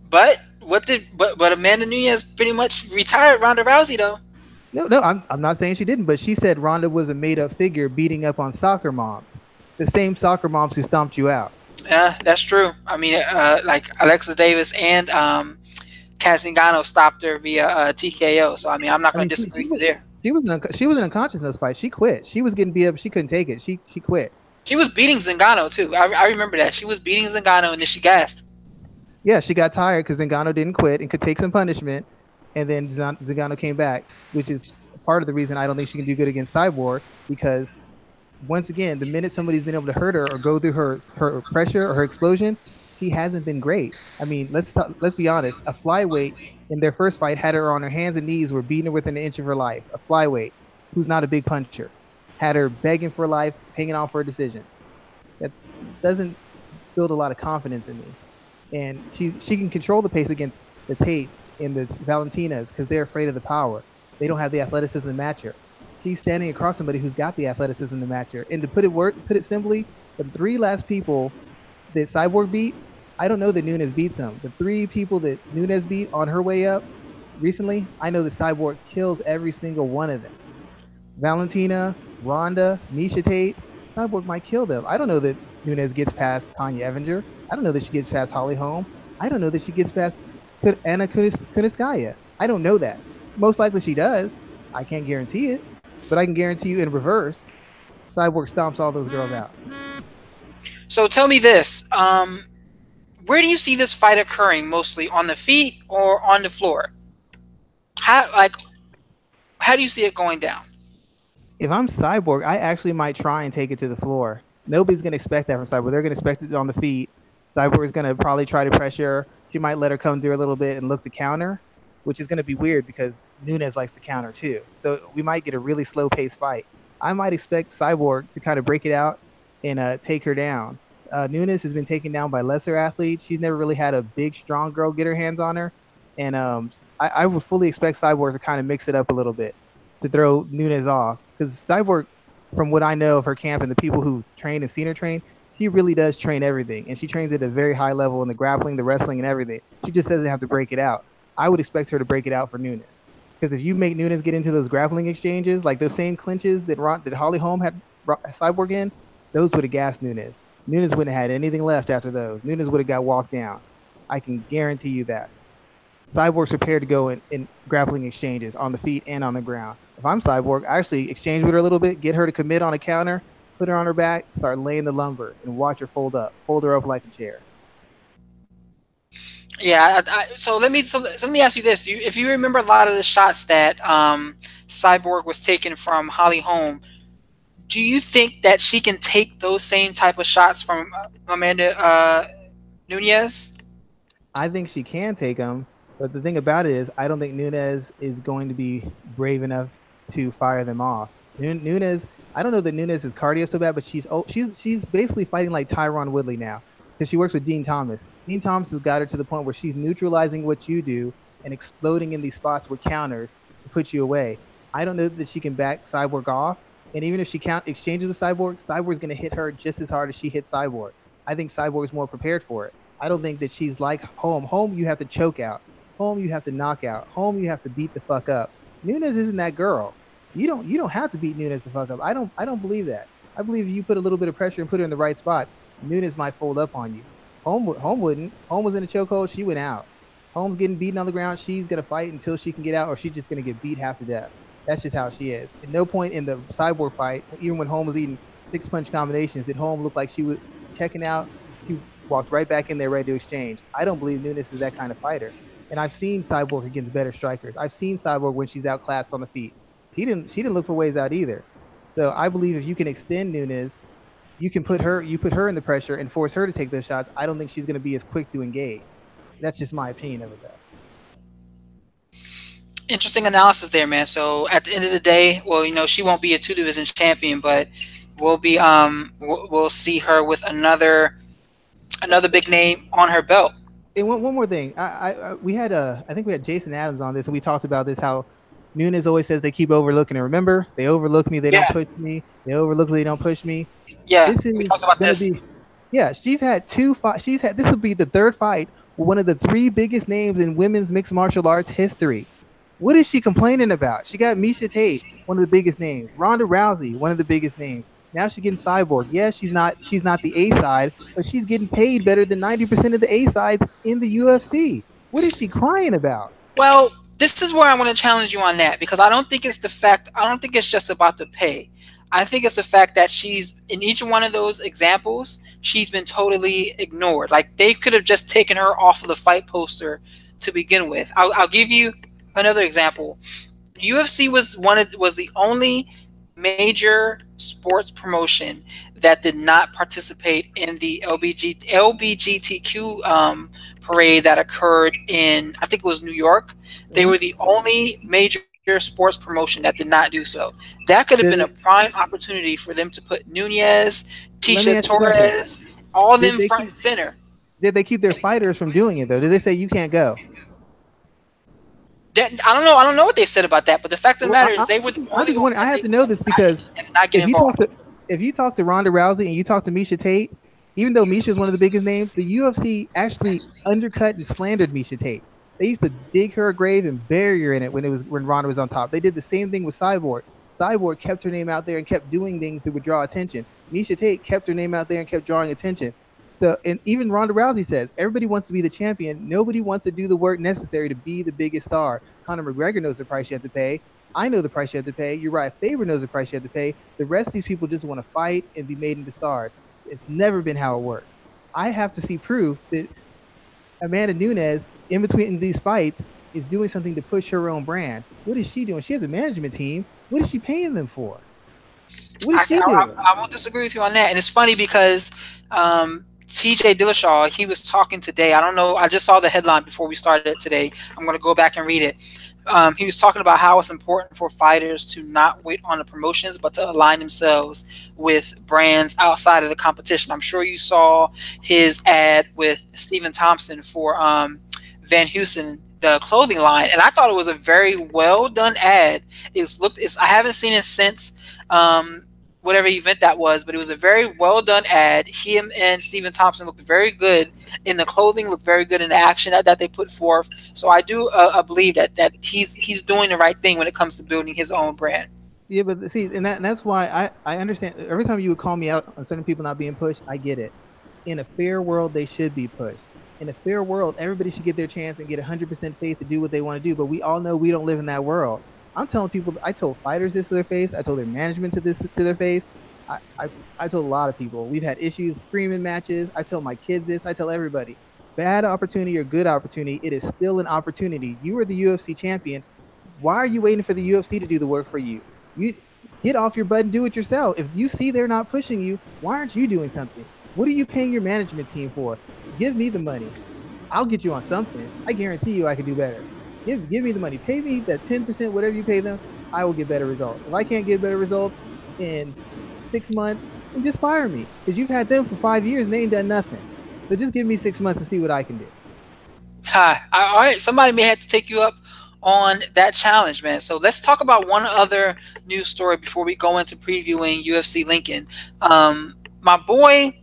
But what did but but Amanda Nunes pretty much retired Ronda Rousey though. No, no, I'm I'm not saying she didn't, but she said Ronda was a made up figure beating up on soccer moms, the same soccer moms who stomped you out. Yeah, that's true. I mean, uh, like Alexis Davis and um, Cat Zingano stopped her via uh, TKO. So I mean, I'm not going to disagree she, there. She was in a, she was in a consciousness fight. She quit. She was getting beat up. She couldn't take it. She she quit. She was beating Zingano too. I, I remember that. She was beating Zingano and then she gassed. Yeah, she got tired because Zingano didn't quit and could take some punishment, and then Zingano came back, which is part of the reason I don't think she can do good against Cyborg because once again, the minute somebody's been able to hurt her or go through her her pressure or her explosion, he hasn't been great. I mean, let's let's be honest. A flyweight in their first fight had her on her hands and knees, were beating her within an inch of her life. A flyweight who's not a big puncher had her begging for life, hanging on for a decision. That doesn't build a lot of confidence in me. And she she can control the pace against the Tate and the Valentinas because they're afraid of the power. They don't have the athleticism to match her. She's standing across somebody who's got the athleticism to match her. And to put it word, put it simply, the three last people that Cyborg beat, I don't know that Nunes beats them. The three people that Nunes beat on her way up recently, I know that Cyborg kills every single one of them. Valentina, Ronda, Miesha Tate, Cyborg might kill them. I don't know that Nunes gets past Tonya Evinger. I don't know that she gets past Holly Holm. I don't know that she gets past Yana Kunitskaya. I don't know that. Most likely she does. I can't guarantee it, but I can guarantee you in reverse, Cyborg stomps all those girls out. So tell me this: um, where do you see this fight occurring? Mostly on the feet or on the floor? How like how do you see it going down? If I'm Cyborg, I actually might try and take it to the floor. Nobody's gonna expect that from Cyborg. They're gonna expect it on the feet. Cyborg is gonna probably try to pressure. She might let her come through a little bit and look to counter, which is gonna be weird because Nunes likes to counter too. So we might get a really slow paced fight. I might expect Cyborg to kind of break it out and uh, take her down. Uh, Nunes has been taken down by lesser athletes. She's never really had a big, strong girl get her hands on her. And um, I, I, would fully expect Cyborg to kind of mix it up a little bit to throw Nunes off. Because Cyborg, from what I know of her camp and the people who train and seen her train, she really does train everything. And she trains at a very high level in the grappling, the wrestling, and everything. She just doesn't have to break it out. I would expect her to break it out for Nunes. Because if you make Nunes get into those grappling exchanges, like those same clinches that Ron, that Holly Holm had Cyborg in, those would have gassed Nunes. Nunes wouldn't have had anything left after those. Nunes would have got walked down. I can guarantee you that. Cyborg's prepared to go in, in grappling exchanges on the feet and on the ground. If I'm Cyborg, I actually exchange with her a little bit, get her to commit on a counter, put her on her back, start laying the lumber, and watch her fold up. Fold her up like a chair. Yeah. I, I, so let me so, so, let me ask you this: you, if you remember a lot of the shots that um, Cyborg was taking from Holly Holm, do you think that she can take those same type of shots from Amanda uh, Nunes? I think she can take them, but the thing about it is, I don't think Nunes is going to be brave enough to fire them off. Nunes, I don't know that Nunes is cardio so bad, but she's oh, she's she's basically fighting like Tyron Woodley now because she works with Dean Thomas. Dean Thomas has got her to the point where she's neutralizing what you do and exploding in these spots with counters to put you away. I don't know that she can back Cyborg off, and even if she count exchanges with Cyborg, Cyborg's going to hit her just as hard as she hit Cyborg. I think Cyborg's more prepared for it. I don't think that she's like Holm. Holm, you have to choke out. Holm, you have to knock out. Holm, you have to beat the fuck up. Nunes isn't that girl. You don't you don't have to beat Nunes the fuck up. I don't I don't believe that. I believe if you put a little bit of pressure and put her in the right spot, Nunes might fold up on you. Home Holm wouldn't. Holm was in a chokehold. She went out. Holm's getting beaten on the ground. She's gonna fight until she can get out, or she's just gonna get beat half to death. That's just how she is. At no point in the cyborg fight, even when Holm was eating six punch combinations, did Holm look like she was checking out. She walked right back in there ready to exchange. I don't believe Nunes is that kind of fighter. And I've seen Cyborg against better strikers. I've seen Cyborg when she's outclassed on the feet. He didn't she didn't look for ways out either. So I believe if you can extend Nunes, you can put her you put her in the pressure and force her to take those shots. I don't think she's going to be as quick to engage. That's just my opinion of it though interesting analysis there, man. So at the end of the day, well, you know, she won't be a two division champion, but we'll be um we'll, we'll see her with another another big name on her belt. And one, one more thing, I, I we had a I think we had Jason Adams on this, and we talked about this how Nunes always says they keep overlooking and Remember, they overlook me, they yeah. don't push me. They overlook, they don't push me. Yeah, this is we talked about this. Be, yeah, she's had two fights. She's had this will be the third fight with one of the three biggest names in women's mixed martial arts history. What is she complaining about? She got Miesha Tate, one of the biggest names. Ronda Rousey, one of the biggest names. Now she's getting Cyborg. Yes, she's not she's not the A side, but she's getting paid better than ninety percent of the A sides in the UFC. What is she crying about? Well, this is where I want to challenge you on that because I don't think it's the fact. I don't think it's just about the pay. I think it's the fact that she's in each one of those examples, she's been totally ignored. Like they could have just taken her off of the fight poster to begin with. I'll, I'll give you another example. UFC was one of was the only major sports promotion that did not participate in the LBG, LBGTQ um, parade that occurred in, I think it was New York. They mm-hmm. were the only major sports promotion that did not do so. That could have been a prime opportunity for them to put Nunes, Tecia Torres, all of them front keep, and center. Did they keep their fighters from doing it though? Did they say you can't go? That, I don't know. I don't know what they said about that, but the fact of the well, matter I, is, they were. The I, just I have to know this because if you talk to if you talk to Ronda Rousey and you talk to Miesha Tate, even though Miesha is one of the biggest names, the UFC actually undercut and slandered Miesha Tate. They used to dig her grave and bury her in it when it was when Ronda was on top. They did the same thing with Cyborg. Cyborg kept her name out there and kept doing things that would draw attention. Miesha Tate kept her name out there and kept drawing attention. So, and even Ronda Rousey says everybody wants to be the champion. Nobody wants to do the work necessary to be the biggest star. Conor McGregor knows the price you have to pay. I know the price you have to pay. Urijah Faber knows the price you have to pay. The rest of these people just want to fight and be made into stars. It's never been how it works. I have to see proof that Amanda Nunes, in between these fights, is doing something to push her own brand. What is she doing? She has a management team. What is she paying them for? What is I, she doing? I, I, I won't disagree with you on that. And it's funny because um, TJ Dillashaw, he was talking today. I don't know. I just saw the headline before we started today. I'm going to go back and read it. Um, he was talking about how it's important for fighters to not wait on the promotions, but to align themselves with brands outside of the competition. I'm sure you saw his ad with Stephen Thompson for um, Van Heusen, the clothing line, and I thought it was a very well done ad. It's looked. It's, I haven't seen it since um, whatever event that was, but it was a very well done ad. Him and Stephen Thompson looked very good in the clothing, looked very good in the action that, that they put forth. So I do uh, uh, believe that that he's he's doing the right thing when it comes to building his own brand. Yeah, but see, and, that, and that's why I, I understand. Every time you would call me out on certain people not being pushed, I get it. In a fair world, they should be pushed. In a fair world, everybody should get their chance and get 100% faith to do what they want to do. But we all know we don't live in that world. I'm telling people, I told fighters this to their face. I told their management to this to their face. I, I, I told a lot of people. We've had issues screaming matches. I tell my kids this. I tell everybody. Bad opportunity or good opportunity, it is still an opportunity. You are the UFC champion. Why are you waiting for the UFC to do the work for you? You get off your butt and do it yourself. If you see they're not pushing you, why aren't you doing something? What are you paying your management team for? Give me the money. I'll get you on something. I guarantee you I can do better. Give give me the money. Pay me that 10%, whatever you pay them, I will get better results. If I can't get better results in six months, and just fire me. Because you've had them for five years and they ain't done nothing. So just give me six months and see what I can do. Hi. All right. Somebody may have to take you up on that challenge, man. So let's talk about one other news story before we go into previewing UFC Lincoln. Um, my boy,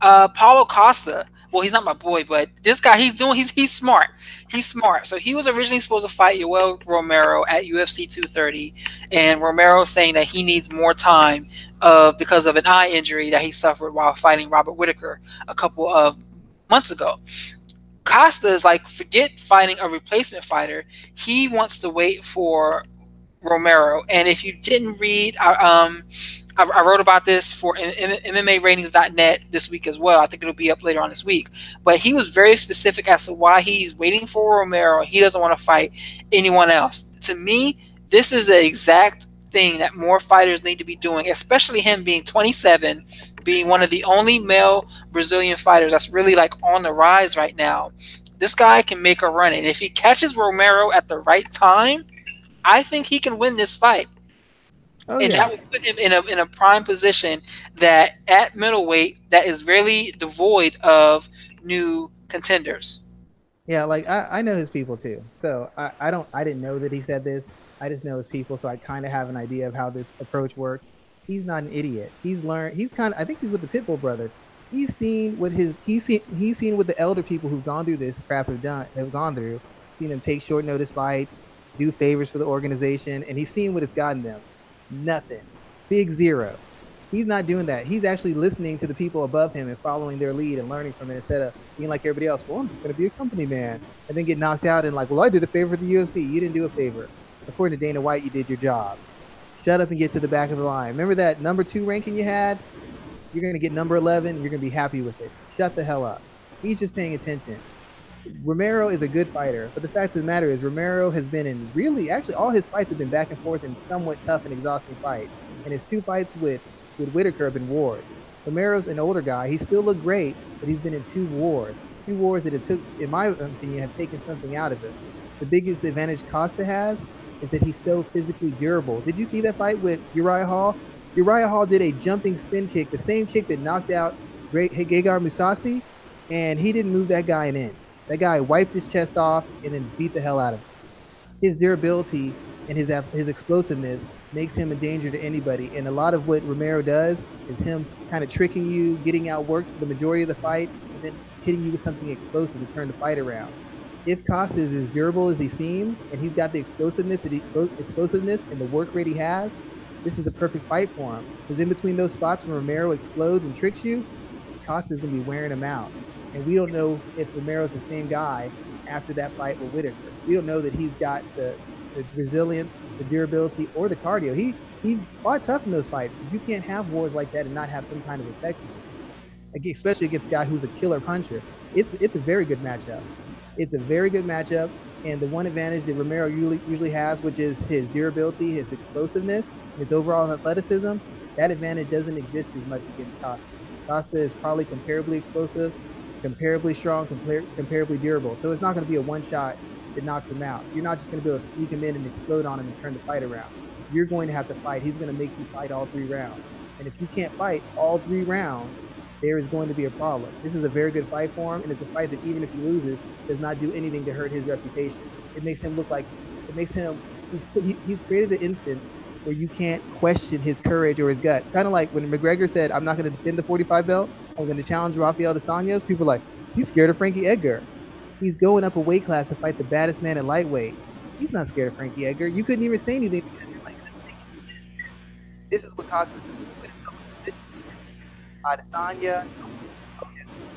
uh, Paulo Costa well, he's not my boy, but this guy, he's doing, he's he's smart. He's smart. So he was originally supposed to fight Yoel Romero at UFC 230, and Romero saying that he needs more time because of an eye injury that he suffered while fighting Robert Whitaker a couple of months ago. Costa is like, forget fighting a replacement fighter. He wants to wait for Romero. And if you didn't read, uh, um, I, I, wrote about this for MMAratings.net this week as well. I think it'll be up later on this week. But he was very specific as to why he's waiting for Romero. He doesn't want to fight anyone else. To me, this is the exact thing that more fighters need to be doing, especially him being 27, being one of the only male Brazilian fighters that's really like on the rise right now. This guy can make a run. And if he catches Romero at the right time, I think he can win this fight. Oh, and yeah. that would put him in a in a prime position that at middleweight that is really devoid of new contenders. Yeah, like I, I know his people too. So I, I don't I didn't know that he said this. I just know his people, so I kind of have an idea of how this approach works. He's not an idiot. He's learned. He's kind of. I think he's with the Pitbull brothers. He's seen what his. He's seen. He's seen what the elder people who've gone through this crap have done. Have gone through. Seen them take short notice fights, do favors for the organization, and he's seen what it's gotten them nothing. Big zero. He's not doing that. He's actually listening to the people above him and following their lead and learning from it instead of being like everybody else. Well, I'm just going to be a company man. And then get knocked out and like, well, I did a favor for the UFC. You didn't do a favor. According to Dana White, you did your job. Shut up and get to the back of the line. Remember that number two ranking you had? You're going to get number 11. You're going to be happy with it. Shut the hell up. He's just paying attention. Romero is a good fighter, but the fact of the matter is Romero has been in really, actually, all his fights have been back and forth in somewhat tough and exhausting fights. And his two fights with with Whitaker have been wars. Romero's an older guy. He still looked great, but he's been in two wars. Two wars that have took, in my opinion, have taken something out of him. The biggest advantage Costa has is that he's so physically durable. Did you see that fight with Uriah Hall? Uriah Hall did a jumping spin kick, the same kick that knocked out Great Gegard Mousasi, and he didn't move that guy an inch. That guy wiped his chest off and then beat the hell out of him. His durability and his his explosiveness makes him a danger to anybody. And a lot of what Romero does is him kind of tricking you, getting outworked for the majority of the fight, and then hitting you with something explosive to turn the fight around. If Costa is as durable as he seems, and he's got the explosiveness, the explosiveness, and the work rate he has, this is a perfect fight for him. Because in between those spots when Romero explodes and tricks you, Costa's gonna be wearing him out. And we don't know if Romero's the same guy after that fight with Whitaker. We don't know that he's got the, the resilience, the durability, or the cardio. He he fought tough in those fights. You can't have wars like that and not have some kind of effectiveness. Especially against a guy who's a killer puncher. It's it's a very good matchup. It's a very good matchup. And the one advantage that Romero usually usually has, which is his durability, his explosiveness, his overall athleticism, that advantage doesn't exist as much against Costa. Costa is probably comparably explosive, comparably strong, compar- comparably durable. So it's not going to be a one shot that knocks him out. You're not just going to be able to sneak him in and explode on him and turn the fight around. You're going to have to fight. He's going to make you fight all three rounds. And if you can't fight all three rounds, there is going to be a problem. This is a very good fight for him, and it's a fight that even if he loses, does not do anything to hurt his reputation. It makes him look like it makes him. He's, he's created an instance where you can't question his courage or his gut. Kind of like when McGregor said, "I'm not going to defend the 45 belt. I'm going to challenge Rafael dos Anjos." People like, "He's scared of Frankie Edgar." He's going up a weight class to fight the baddest man at lightweight. He's not scared of Frankie Edgar. You couldn't even say anything because you're like, "This is what causes." Adesanya,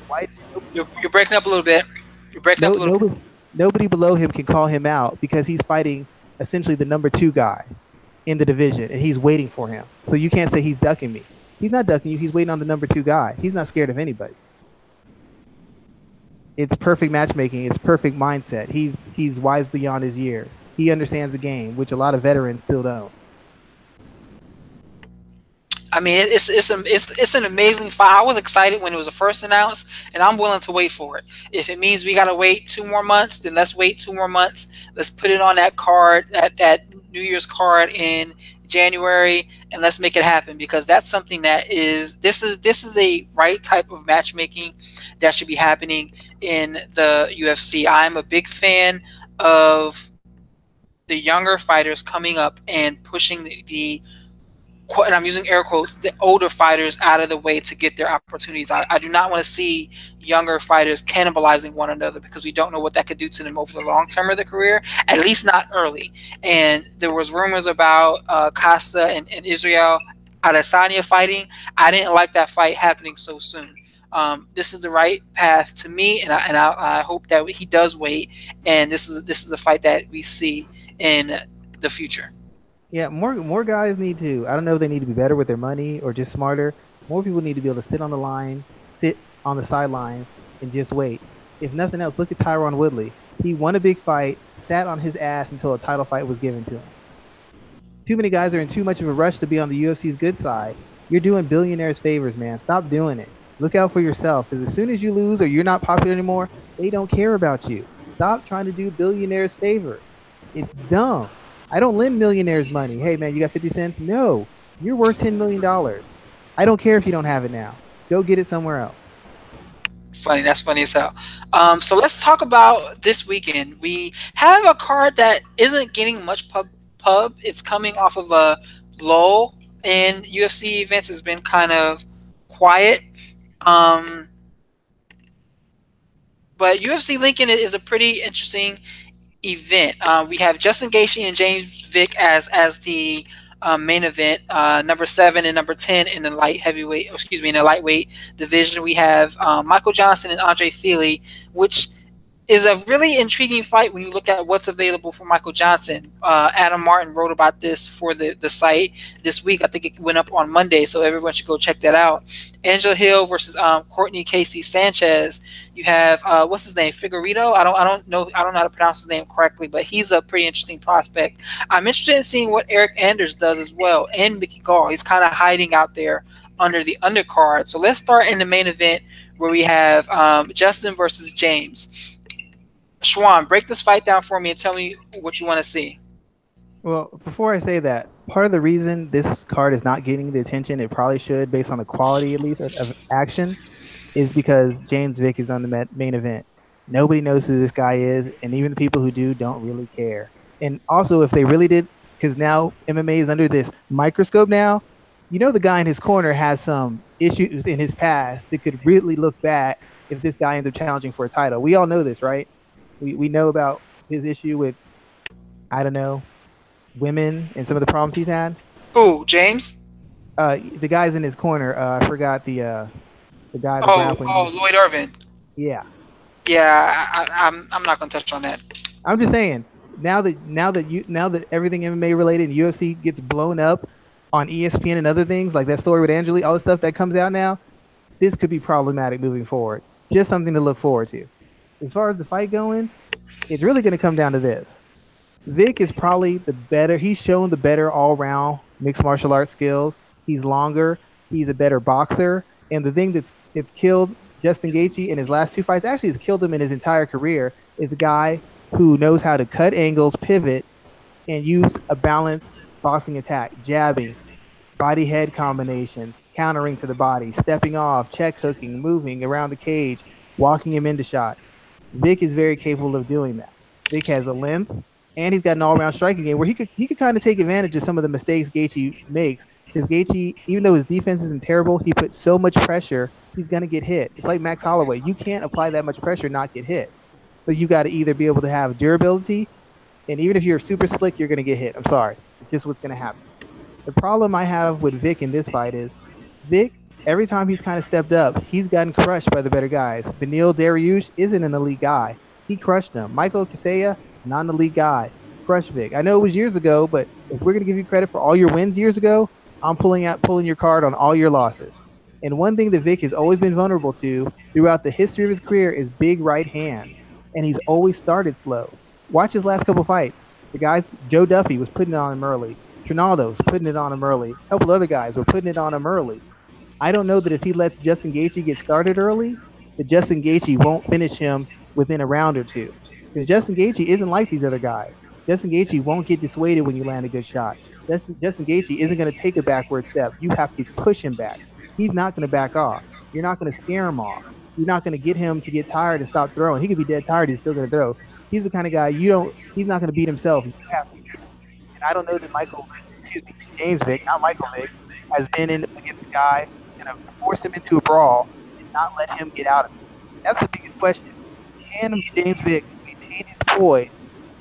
White. You're, you're breaking up a little bit. You're breaking no, up a little nobody, bit. Nobody below him can call him out because he's fighting essentially the number two guy in the division, and he's waiting for him. So you can't say he's ducking me. He's not ducking you. He's waiting on the number two guy. He's not scared of anybody. It's perfect matchmaking. It's perfect mindset. He's he's wise beyond his years. He understands the game, which a lot of veterans still don't. I mean, it's it's it's it's an amazing fight. I was excited when it was first announced, and I'm willing to wait for it. If it means we gotta wait two more months, then let's wait two more months. Let's put it on that card, that that New Year's card in January, and let's make it happen because that's something that is this is this is a right type of matchmaking that should be happening in the UFC. I'm a big fan of the younger fighters coming up and pushing the, the and I'm using air quotes, the older fighters out of the way to get their opportunities. I, I do not want to see younger fighters cannibalizing one another because we don't know what that could do to them over the long term of their career, at least not early. And there was rumors about uh, Costa and, and Israel Adesanya fighting. I didn't like that fight happening so soon. Um, this is the right path to me, and I, and I, I hope that he does wait. And this is this is a fight that we see in the future. Yeah, more more guys need to. I don't know if they need to be better with their money or just smarter. More people need to be able to sit on the line, sit on the sidelines, and just wait. If nothing else, look at Tyron Woodley. He won a big fight, sat on his ass until a title fight was given to him. Too many guys are in too much of a rush to be on the UFC's good side. You're doing billionaires favors, man. Stop doing it. Look out for yourself, because as soon as you lose or you're not popular anymore, they don't care about you. Stop trying to do billionaires favors. It's dumb. I don't lend millionaires money. Hey man, you got 50 cents? No. You're worth 10 million dollars. I don't care if you don't have it now. Go get it somewhere else. Funny, that's funny as hell. Um, so let's talk about this weekend. We have a card that isn't getting much pub. Pub. It's coming off of a lull and UFC events. It's been kind of quiet. Um, but UFC Lincoln is a pretty interesting event. Uh, we have Justin Gaethje and James Vick as as the um, main event. Uh, number seven and number ten in the light heavyweight, excuse me, in the lightweight division. We have um, Michael Johnson and Andre Fili, which is a really intriguing fight when you look at what's available for Michael Johnson. Uh, Adam Martin wrote about this for the, the site this week. I think it went up on Monday, so everyone should go check that out. Angela Hill versus um, Courtney Casey Sanchez. You have uh, what's his name, Figueiredo. I don't I don't know I don't know how to pronounce his name correctly, but he's a pretty interesting prospect. I'm interested in seeing what Eric Anders does as well, and Mickey Gall. He's kind of hiding out there under the undercard. So let's start in the main event where we have um, Justin versus James. Schwan, break this fight down for me and tell me what you want to see. Well, before I say that, part of the reason this card is not getting the attention it probably should, based on the quality at least of, action, is because James Vick is on the main event. Nobody knows who this guy is, and even the people who do don't really care. And also, if they really did, because now MMA is under this microscope now, you know the guy in his corner has some issues in his past that could really look bad if this guy ends up challenging for a title. We all know this, right? We we know about his issue with I don't know women and some of the problems he's had. Oh, James. Uh, the guy's in his corner. Uh, I forgot the uh, the guy. Oh, oh, Lloyd Irvin. Yeah. Yeah, I, I'm I'm not gonna touch on that. I'm just saying now that now that you now that everything MMA related and UFC gets blown up on ESPN and other things like that story with Angelique, all the stuff that comes out now, this could be problematic moving forward. Just something to look forward to as far as the fight going, it's really going to come down to this. Vick is probably the better. He's shown the better all-round mixed martial arts skills. He's longer. He's a better boxer. And the thing that's it's killed Justin Gaethje in his last two fights, actually, has killed him in his entire career, is a guy who knows how to cut angles, pivot, and use a balanced boxing attack, jabbing, body head combination, countering to the body, stepping off, check hooking, moving around the cage, walking him into shot. Vick is very capable of doing that. Vick has a length, and he's got an all-around striking game where he could he could kind of take advantage of some of the mistakes Gaethje makes. Because Gaethje, even though his defense isn't terrible, he puts so much pressure, he's gonna get hit. It's like Max Holloway. You can't apply that much pressure not get hit. So you got to either be able to have durability, and even if you're super slick, you're gonna get hit. I'm sorry, it's just what's gonna happen. The problem I have with Vick in this fight is Vick every time he's kind of stepped up, he's gotten crushed by the better guys. Beneil Dariush isn't an elite guy. He crushed him. Michael Chiesa, not an elite guy. Crushed Vick. I know it was years ago, but if we're gonna give you credit for all your wins years ago, I'm pulling out pulling your card on all your losses. And one thing that Vick has always been vulnerable to throughout the history of his career is big right hand. And he's always started slow. Watch his last couple fights. The guys, Joe Duffy was putting it on him early. Trinaldo was putting it on him early. A couple other guys were putting it on him early. I don't know that if he lets Justin Gaethje get started early, that Justin Gaethje won't finish him within a round or two. Because Justin Gaethje isn't like these other guys. Justin Gaethje won't get dissuaded when you land a good shot. Justin, Justin Gaethje isn't going to take a backward step. You have to push him back. He's not going to back off. You're not going to scare him off. You're not going to get him to get tired and stop throwing. He could be dead tired. He's still going to throw. He's the kind of guy you don't. He's not going to beat himself. And I don't know that Michael, excuse me, James Vick, not Michael Vick, has been in against a guy going to force him into a brawl and not let him get out of it? That's the biggest question. Can James Vick maintain his poise,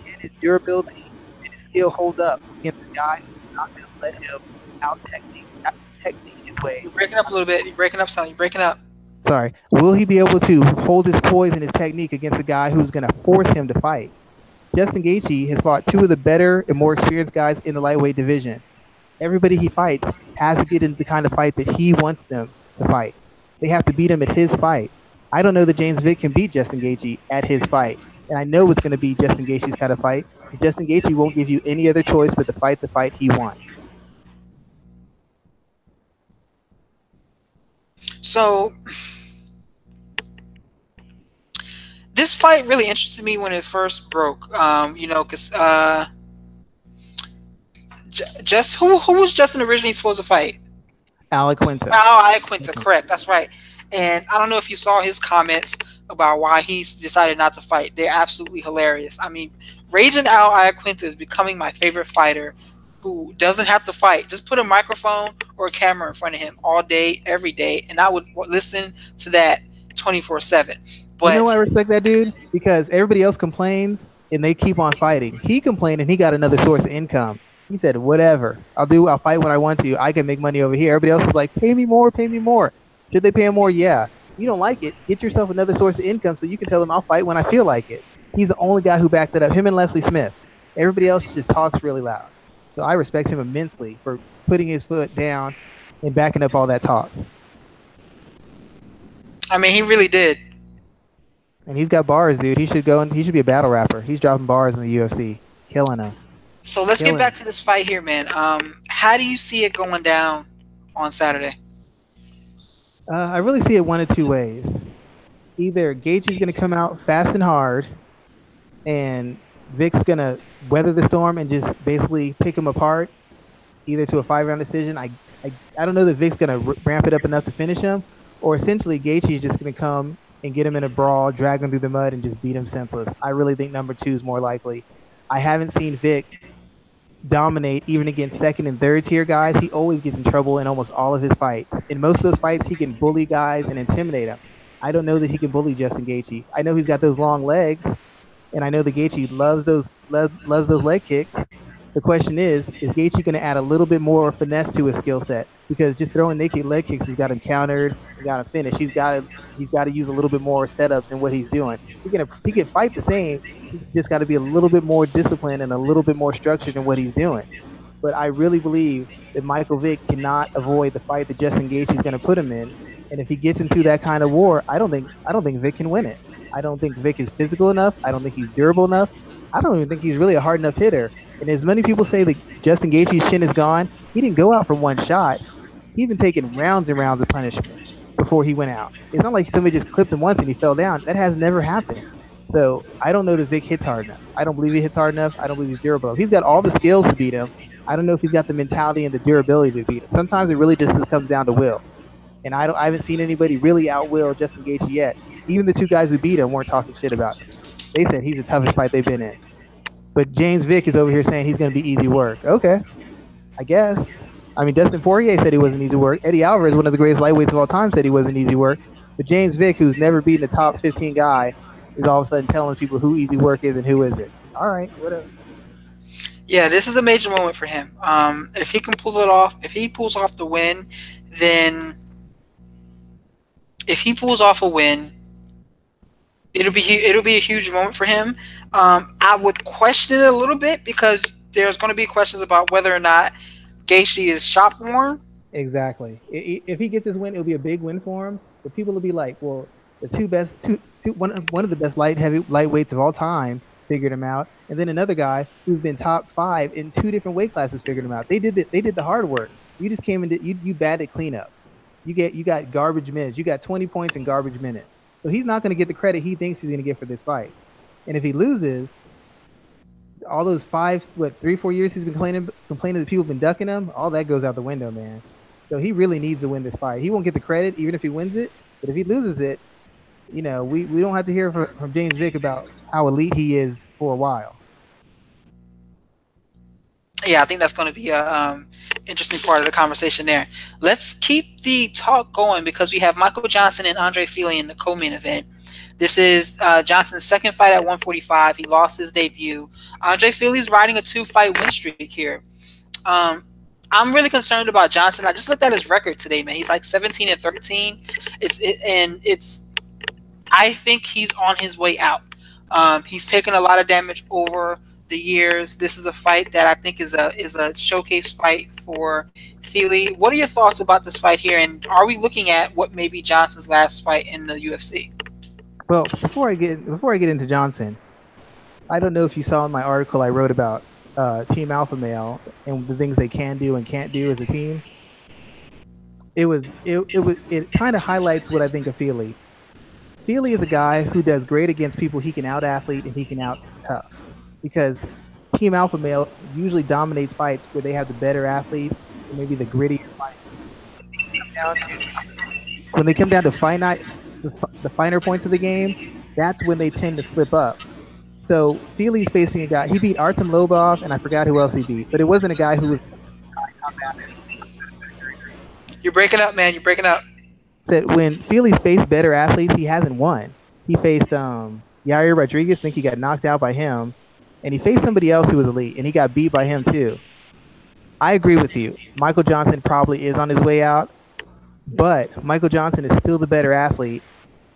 can his durability, and his skill hold up against a guy who's not going to let him out technique, out technique his way? You're breaking up a little bit. You're breaking up, son. You're breaking up. Sorry. Will he be able to hold his poise and his technique against a guy who's going to force him to fight? Justin Gaethje has fought two of the better and more experienced guys in the lightweight division everybody he fights has to get into the kind of fight that he wants them to fight. They have to beat him at his fight. I don't know that James Vick can beat Justin Gaethje at his fight, and I know it's going to be Justin Gaethje's kind of fight. Justin Gaethje won't give you any other choice but to fight the fight he wants. So, this fight really interested me when it first broke. Um, you know, because uh, just who who was Justin originally supposed to fight? Al Iaquinta. Oh, Quinta, mm-hmm. correct. That's right. And I don't know if you saw his comments about why he's decided not to fight. They're absolutely hilarious. I mean, Raging Al Iaquinta is becoming my favorite fighter who doesn't have to fight. Just put a microphone or a camera in front of him all day, every day, and I would listen to that 24 7. But you know I respect that dude? Because everybody else complains and they keep on fighting. He complained and he got another source of income. He said, whatever. I'll do, I'll fight when I want to. I can make money over here. Everybody else is like, pay me more, pay me more. Should they pay him more? Yeah. You don't like it, get yourself another source of income so you can tell them I'll fight when I feel like it. He's the only guy who backed it up. Him and Leslie Smith. Everybody else just talks really loud. So I respect him immensely for putting his foot down and backing up all that talk. I mean, he really did. And he's got bars, dude. He should go and he should be a battle rapper. He's dropping bars in the UFC, killing them. So let's get back to this fight here, man. Um, how do you see it going down on Saturday? Uh, I really see it one of two ways. Either Gaethje is going to come out fast and hard, and Vick's going to weather the storm and just basically pick him apart, either to a five-round decision. I, I, I don't know that Vick's going to r- ramp it up enough to finish him, or essentially Gaethje's just going to come and get him in a brawl, drag him through the mud, and just beat him senseless. I really think number two is more likely. I haven't seen Vic dominate even against second and third tier guys. He always gets in trouble in almost all of his fights. In most of those fights, he can bully guys and intimidate them. I don't know that he can bully Justin Gaethje. I know he's got those long legs, and I know that Gaethje loves those loves those leg kicks. The question is, is Gaethje going to add a little bit more finesse to his skill set? Because just throwing naked leg kicks, he's got him countered, he's got him finished. He's got to he's got to use a little bit more setups in what he's doing. He can he can fight the same. He's just got to be a little bit more disciplined and a little bit more structured in what he's doing. But I really believe that Michael Vick cannot avoid the fight that Justin Gaethje is going to put him in. And if he gets into that kind of war, I don't think I don't think Vick can win it. I don't think Vick is physical enough. I don't think he's durable enough. I don't even think he's really a hard enough hitter. And as many people say that Justin Gaethje's chin is gone, he didn't go out for one shot. He's been taking rounds and rounds of punishment before he went out. It's not like somebody just clipped him once and he fell down. That has never happened. So I don't know that Vick hits hard enough. I don't believe he hits hard enough. I don't believe he's durable. He's got all the skills to beat him. I don't know if he's got the mentality and the durability to beat him. Sometimes it really just comes down to will. And I don't. I haven't seen anybody really outwill Justin Gaethje yet. Even the two guys who beat him weren't talking shit about. They said he's the toughest fight they've been in. But James Vick is over here saying he's going to be easy work. Okay, I guess. I mean, Dustin Poirier said he wasn't easy work. Eddie Alvarez, one of the greatest lightweights of all time, said he wasn't easy work. But James Vick, who's never beaten a top 15 guy, is all of a sudden telling people who easy work is and who isn't. All right, whatever. Yeah, this is a major moment for him. Um, if he can pull it off, if he pulls off the win, then if he pulls off a win, it'll be it'll be a huge moment for him. Um, I would question it a little bit because there's going to be questions about whether or not Gaethje is shop worn. Exactly. If he gets this win, it'll be a big win for him. But people will be like, well, the two best, two, two, one, of- one of the best light heavy lightweights of all time figured him out, and then another guy who's been top five in two different weight classes figured him out. They did the, they did the hard work. You just came into you you batted cleanup. You get you got garbage minutes. You got 20 points in garbage minutes. So he's not going to get the credit he thinks he's going to get for this fight. And if he loses, all those five, what, three, four years he's been complaining, complaining that people have been ducking him, all that goes out the window, man. So he really needs to win this fight. He won't get the credit even if he wins it, but if he loses it, you know, we, we don't have to hear from, from James Vick about how elite he is for a while. Yeah, I think that's going to be a um, interesting part of the conversation there. Let's keep the talk going because we have Michael Johnson and Andre Fili in the co-main event. This is uh, Johnson's second fight at 145. He lost his debut. Andre Fili's riding a two-fight win streak here. Um, I'm really concerned about Johnson. I just looked at his record today, man. He's like 17 and 13. It's it, and it's. I think he's on his way out. Um, he's taken a lot of damage over the years. This is a fight that I think is a is a showcase fight for Fili. What are your thoughts about this fight here? And are we looking at what may be Johnson's last fight in the UFC? Well, before I get before I get into Johnson, I don't know if you saw in my article I wrote about uh, Team Alpha Male and the things they can do and can't do as a team. It was it, it was it kind of highlights what I think of Fili. Fili is a guy who does great against people he can out athlete and he can out tough because Team Alpha Male usually dominates fights where they have the better athletes or maybe the grittier fights. When they come down to finite the, the finer points of the game, that's when they tend to slip up. So Fili's facing a guy. He beat Artem Lobov, and I forgot who else he beat, but it wasn't a guy who was You're breaking up, man. You're breaking up. that when Fili's faced better athletes, he hasn't won. He faced um, Yair Rodriguez, I think he got knocked out by him, and he faced somebody else who was elite, and he got beat by him too. I agree with you. Michael Johnson probably is on his way out. But Michael Johnson is still the better athlete.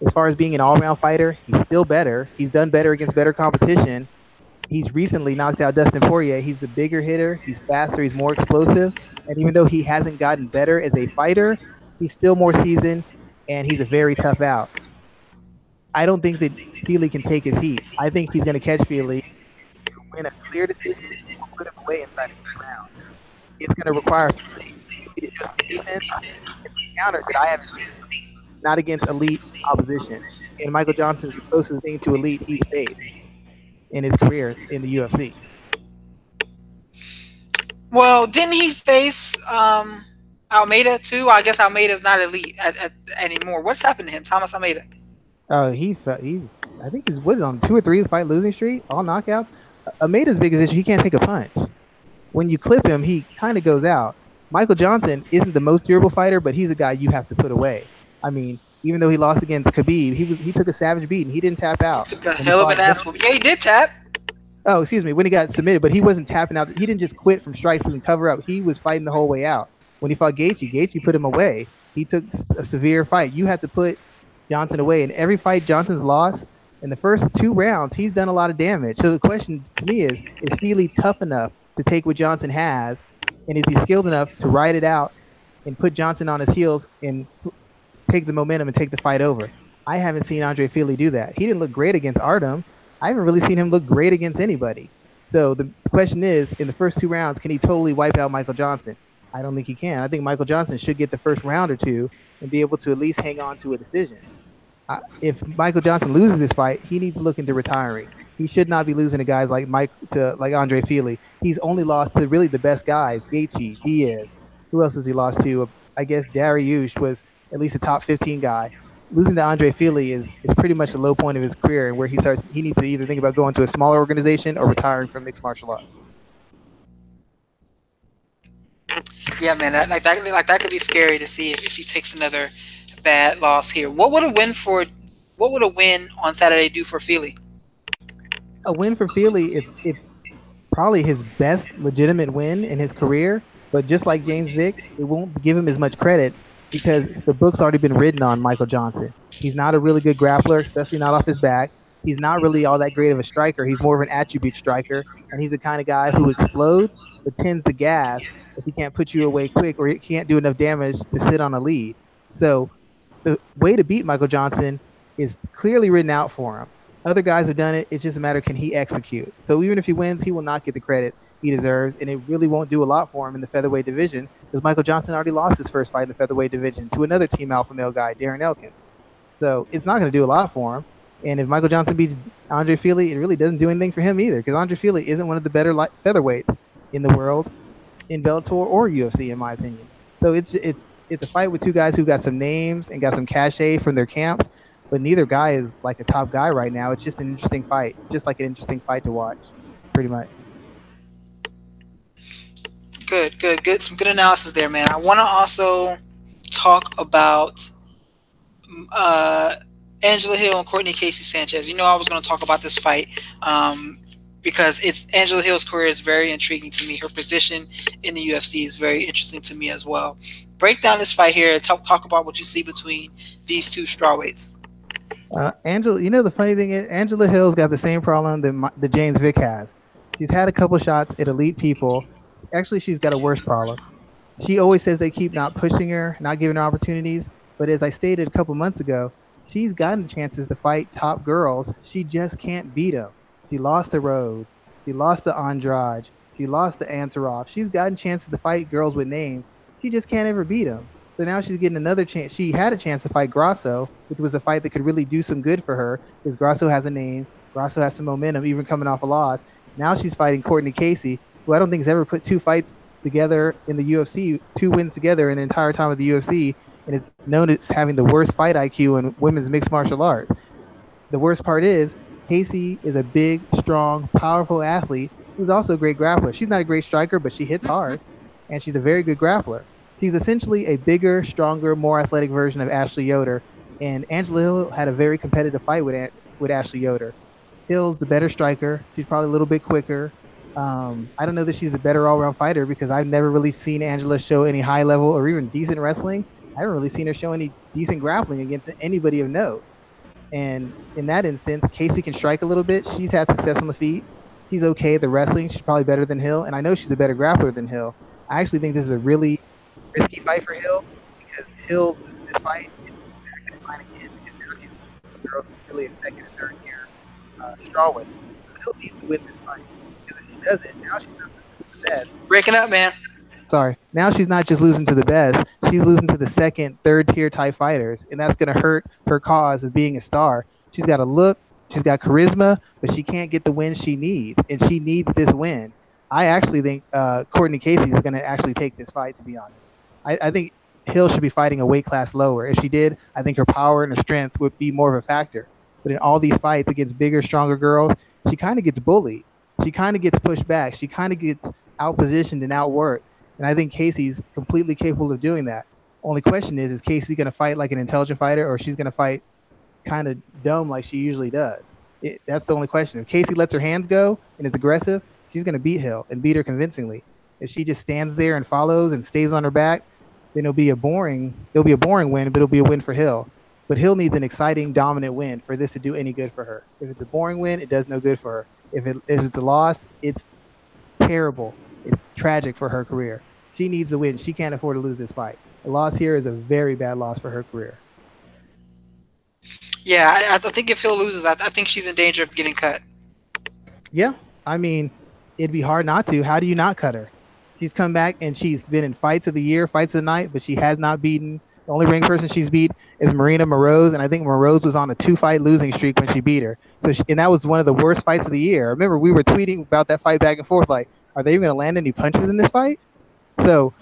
As far as being an all-round fighter, he's still better. He's done better against better competition. He's recently knocked out Dustin Poirier. He's the bigger hitter. He's faster. He's more explosive. And even though he hasn't gotten better as a fighter, he's still more seasoned, and he's a very tough out. I don't think that Fili can take his heat. I think he's going to catch Fili, win a clear decision, and put him away inside the round. It's going to require to just defense and counters that I haven't seen, not against elite opposition. And Michael Johnson's the closest thing to elite he's faced in his career in the UFC. Well, didn't he face um, Almeida too? I guess Almeida's not elite at, at, anymore. What's happened to him, Thomas Almeida? Oh, he he. I think he's was on two or three fight losing streak, all knockouts. Almeida's biggest issue, he can't take a punch. When you clip him, he kind of goes out. Michael Johnson isn't the most durable fighter, but he's a guy you have to put away. I mean, even though he lost against Khabib, he was he took a savage beat and he didn't tap out. Took a hell of an ass Yeah, he did tap. Oh, excuse me. When he got submitted, but he wasn't tapping out. He didn't just quit from strikes and cover up. He was fighting the whole way out. When he fought Gaethje, Gaethje put him away. He took a severe fight. You have to put Johnson away. In every fight Johnson's lost, in the first two rounds, he's done a lot of damage. So the question to me is, is Fili tough enough to take what Johnson has, and is he skilled enough to ride it out and put Johnson on his heels and take the momentum and take the fight over? I haven't seen Andre Fili do that. He didn't look great against Artem. I haven't really seen him look great against anybody. So the question is, in the first two rounds, can he totally wipe out Michael Johnson? I don't think he can. I think Michael Johnson should get the first round or two and be able to at least hang on to a decision. If Michael Johnson loses this fight, he needs to look into retiring. He should not be losing to guys like Mike to like Andre Fili. He's only lost to really the best guys, Gaethje, Diaz. Who else has he lost to? I guess Dariush was at least a top 15 guy losing to Andre Fili is, is pretty much the low point of his career and where he starts he needs to either think about going to a smaller organization or retiring from mixed martial arts. Yeah, man, that, like that like that could be scary to see if, if he takes another bad loss here. What would a win for what would a win on Saturday do for Fili? A win for Fili is probably his best legitimate win in his career, but just like James Vick, it won't give him as much credit because the book's already been written on Michael Johnson. He's not a really good grappler, especially not off his back. He's not really all that great of a striker. He's more of an attribute striker, and he's the kind of guy who explodes but tends to gas if he can't put you away quick or he can't do enough damage to sit on a lead. So the way to beat Michael Johnson is clearly written out for him. Other guys have done it. It's just a matter can he execute. So even if he wins, he will not get the credit he deserves, and it really won't do a lot for him in the featherweight division because Michael Johnson already lost his first fight in the featherweight division to another team alpha male guy, Darren Elkins. So it's not going to do a lot for him. And if Michael Johnson beats Andre Fili, it really doesn't do anything for him either because Andre Fili isn't one of the better light featherweights in the world in Bellator or UFC, in my opinion. So it's it's it's a fight with two guys who got some names and got some cachet from their camps, but neither guy is like a top guy right now. It's just an interesting fight, just like an interesting fight to watch, pretty much. Good, good, good. Some good analysis there, man. I want to also talk about uh, Angela Hill and Courtney Casey Sanchez. You know, I was going to talk about this fight um, because it's Angela Hill's career is very intriguing to me. Her position in the UFC is very interesting to me as well. Break down this fight here. Talk, talk about what you see between these two strawweights. Uh, Angela, you know the funny thing is Angela Hill's got the same problem that, that James Vick has. She's had a couple shots at elite people actually she's got a worse problem. She always says they keep not pushing her, not giving her opportunities. But as I stated a couple months ago, she's gotten chances to fight top girls. She just can't beat them. She lost to Rose. She lost to Andrade. She lost to Ansaroff. She's gotten chances to fight girls with names. She just can't ever beat him. So now she's getting another chance. She had a chance to fight Grasso, which was a fight that could really do some good for her because Grasso has a name. Grasso has some momentum, even coming off a loss. Now she's fighting Courtney Casey, who I don't think has ever put two fights together in the UFC, two wins together in the entire time of the UFC, and is known as having the worst fight IQ in women's mixed martial arts. The worst part is Casey is a big, strong, powerful athlete who's also a great grappler. She's not a great striker, but she hits hard, and she's a very good grappler. She's essentially a bigger, stronger, more athletic version of Ashley Yoder, and Angela Hill had a very competitive fight with with Ashley Yoder. Hill's the better striker. She's probably a little bit quicker. Um, I don't know that she's a better all-around fighter because I've never really seen Angela show any high level or even decent wrestling. I haven't really seen her show any decent grappling against anybody of note. And in that instance, Casey can strike a little bit. She's had success on the feet. She's okay at the wrestling. She's probably better than Hill, and I know she's a better grappler than Hill. I actually think this is a really risky fight for Hill because Hill this fight is good again because now girls really a second and third year uh, strawweight. Hill needs to win this fight because if she doesn't, now she's not the best. Breaking up, man. Sorry. Now she's not just losing to the best; she's losing to the second, third tier type fighters, and that's going to hurt her cause of being a star. She's got a look, she's got charisma, but she can't get the win she needs, and she needs this win. I actually think uh, Courtney Casey is going to actually take this fight. To be honest, I, I think Hill should be fighting a weight class lower. If she did, I think her power and her strength would be more of a factor. But in all these fights against bigger, stronger girls, she kind of gets bullied. She kind of gets pushed back. She kind of gets outpositioned and outworked. And I think Casey's completely capable of doing that. Only question is, is Casey going to fight like an intelligent fighter, or she's going to fight kind of dumb like she usually does? It, that's the only question. If Casey lets her hands go and is aggressive, she's going to beat Hill and beat her convincingly. If she just stands there and follows and stays on her back, then it'll be a boring. It'll be a boring win, but it'll be a win for Hill. But Hill needs an exciting, dominant win for this to do any good for her. If it's a boring win, it does no good for her. If, it, if it's a loss, it's terrible. It's tragic for her career. She needs a win. She can't afford to lose this fight. A loss here is a very bad loss for her career. Yeah, I, I think if Hill loses, I, I think she's in danger of getting cut. Yeah, I mean, it'd be hard not to. How do you not cut her? She's come back and she's been in fights of the year, fights of the night, but she has not beaten. The only ring person she's beat is Marina Moroz, and I think Moroz was on a two-fight losing streak when she beat her. So, she, and that was one of the worst fights of the year. Remember we were tweeting about that fight back and forth, like, are they even going to land any punches in this fight? So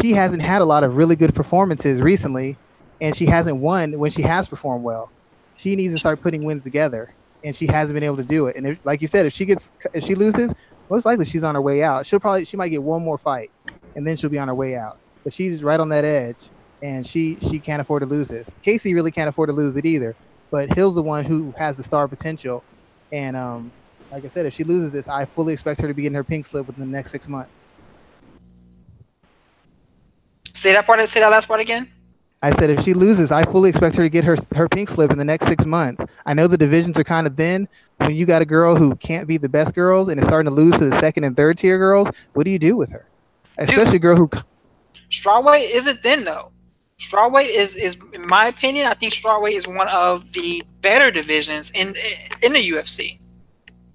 she hasn't had a lot of really good performances recently, and she hasn't won when she has performed well. She needs to start putting wins together, and she hasn't been able to do it. And if, like you said, if she gets if she loses, most likely she's on her way out. She'll probably she might get one more fight, and then she'll be on her way out. But she's right on that edge, and she she can't afford to lose this. Casey really can't afford to lose it either. But Hill's the one who has the star potential, and um, like I said, if she loses this, I fully expect her to be getting her pink slip within the next six months. Say that part. Say that last part again. I said if she loses, I fully expect her to get her her pink slip in the next six months. I know the divisions are kind of thin. When you got a girl who can't be the best girls and is starting to lose to the second and third tier girls, what do you do with her? Especially Dude, a girl who strawweight isn't thin though. Strawweight is is in my opinion, I think strawweight is one of the better divisions in in the UFC.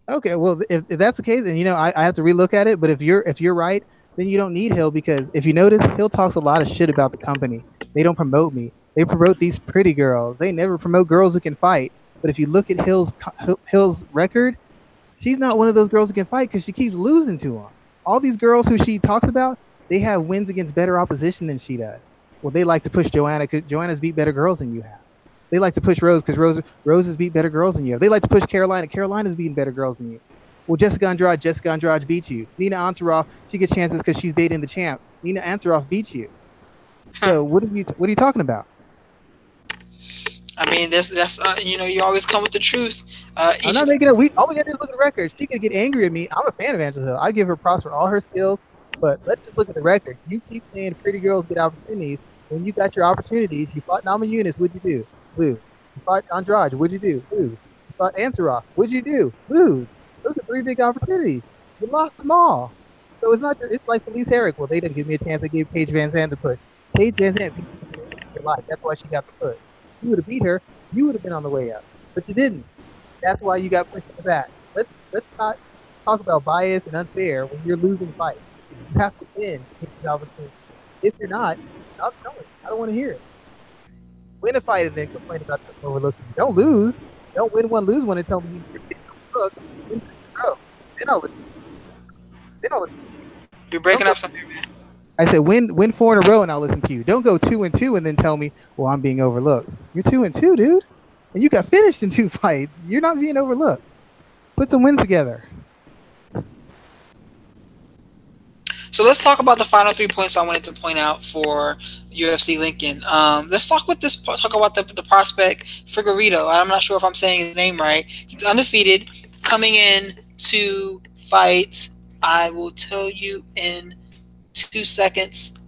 Okay, well if, if that's the case, then you know I, I have to relook at it. But if you're if you're right, then you don't need Hill because if you notice, Hill talks a lot of shit about the company. They don't promote me. They promote these pretty girls. They never promote girls who can fight. But if you look at Hill's Hill's record, she's not one of those girls who can fight because she keeps losing to them. All these girls who she talks about, they have wins against better opposition than she does. Well, they like to push Joanna because Joanna's beat better girls than you have. They like to push Rose because Rose Rose has beat better girls than you have. They like to push Karolina. Karolina's beating better girls than you. Well, Jessica Andrade, Jessica Andrade beat you. Nina Ansaroff, she gets chances because she's dating the champ. Nina Ansaroff beats you. So what are you what are you talking about? I mean, that's that's uh, you know you always come with the truth. Uh, I'm not making it. We all we got to look at the record. She could get angry at me. I'm a fan of Angela Hill. I give her props for all her skills, but let's just look at the record. You keep saying pretty girls get opportunities. When you got your opportunities, you fought Namajunas. What'd you do? Lose. You fought Andrade. What'd you do? Lose. You fought Ansaroff. What'd you do? Lose. Those are three big opportunities. You lost them all. So it's not. It's like Felice Herrig. Well, they didn't give me a chance. They gave Paige VanZant the push. Paige VanZant beat your life. That's why she got the push. You would have beat her. You would have been on the way up, but you didn't. That's why you got pushed to the back. Let's let's not talk about bias and unfair when you're losing fights. You have to win these opportunities. If you're not, stop telling. I don't want to hear it. Win a fight and then complain about the overlooking. Don't lose. Don't win one, lose one, and tell me you're look bro. Then I'll listen. Then I'll listen. You're breaking up something, man. I said win win four in a row and I'll listen to you. Don't go two and two and then tell me, well, I'm being overlooked. You're two and two, dude, and you got finished in two fights. You're not being overlooked. Put some wins together. So let's talk about the final three points I wanted to point out for UFC Lincoln. Um, let's talk with this. Talk about the, the prospect Figueiredo. I'm not sure if I'm saying his name right. He's undefeated, coming in to fight. I will tell you in two seconds.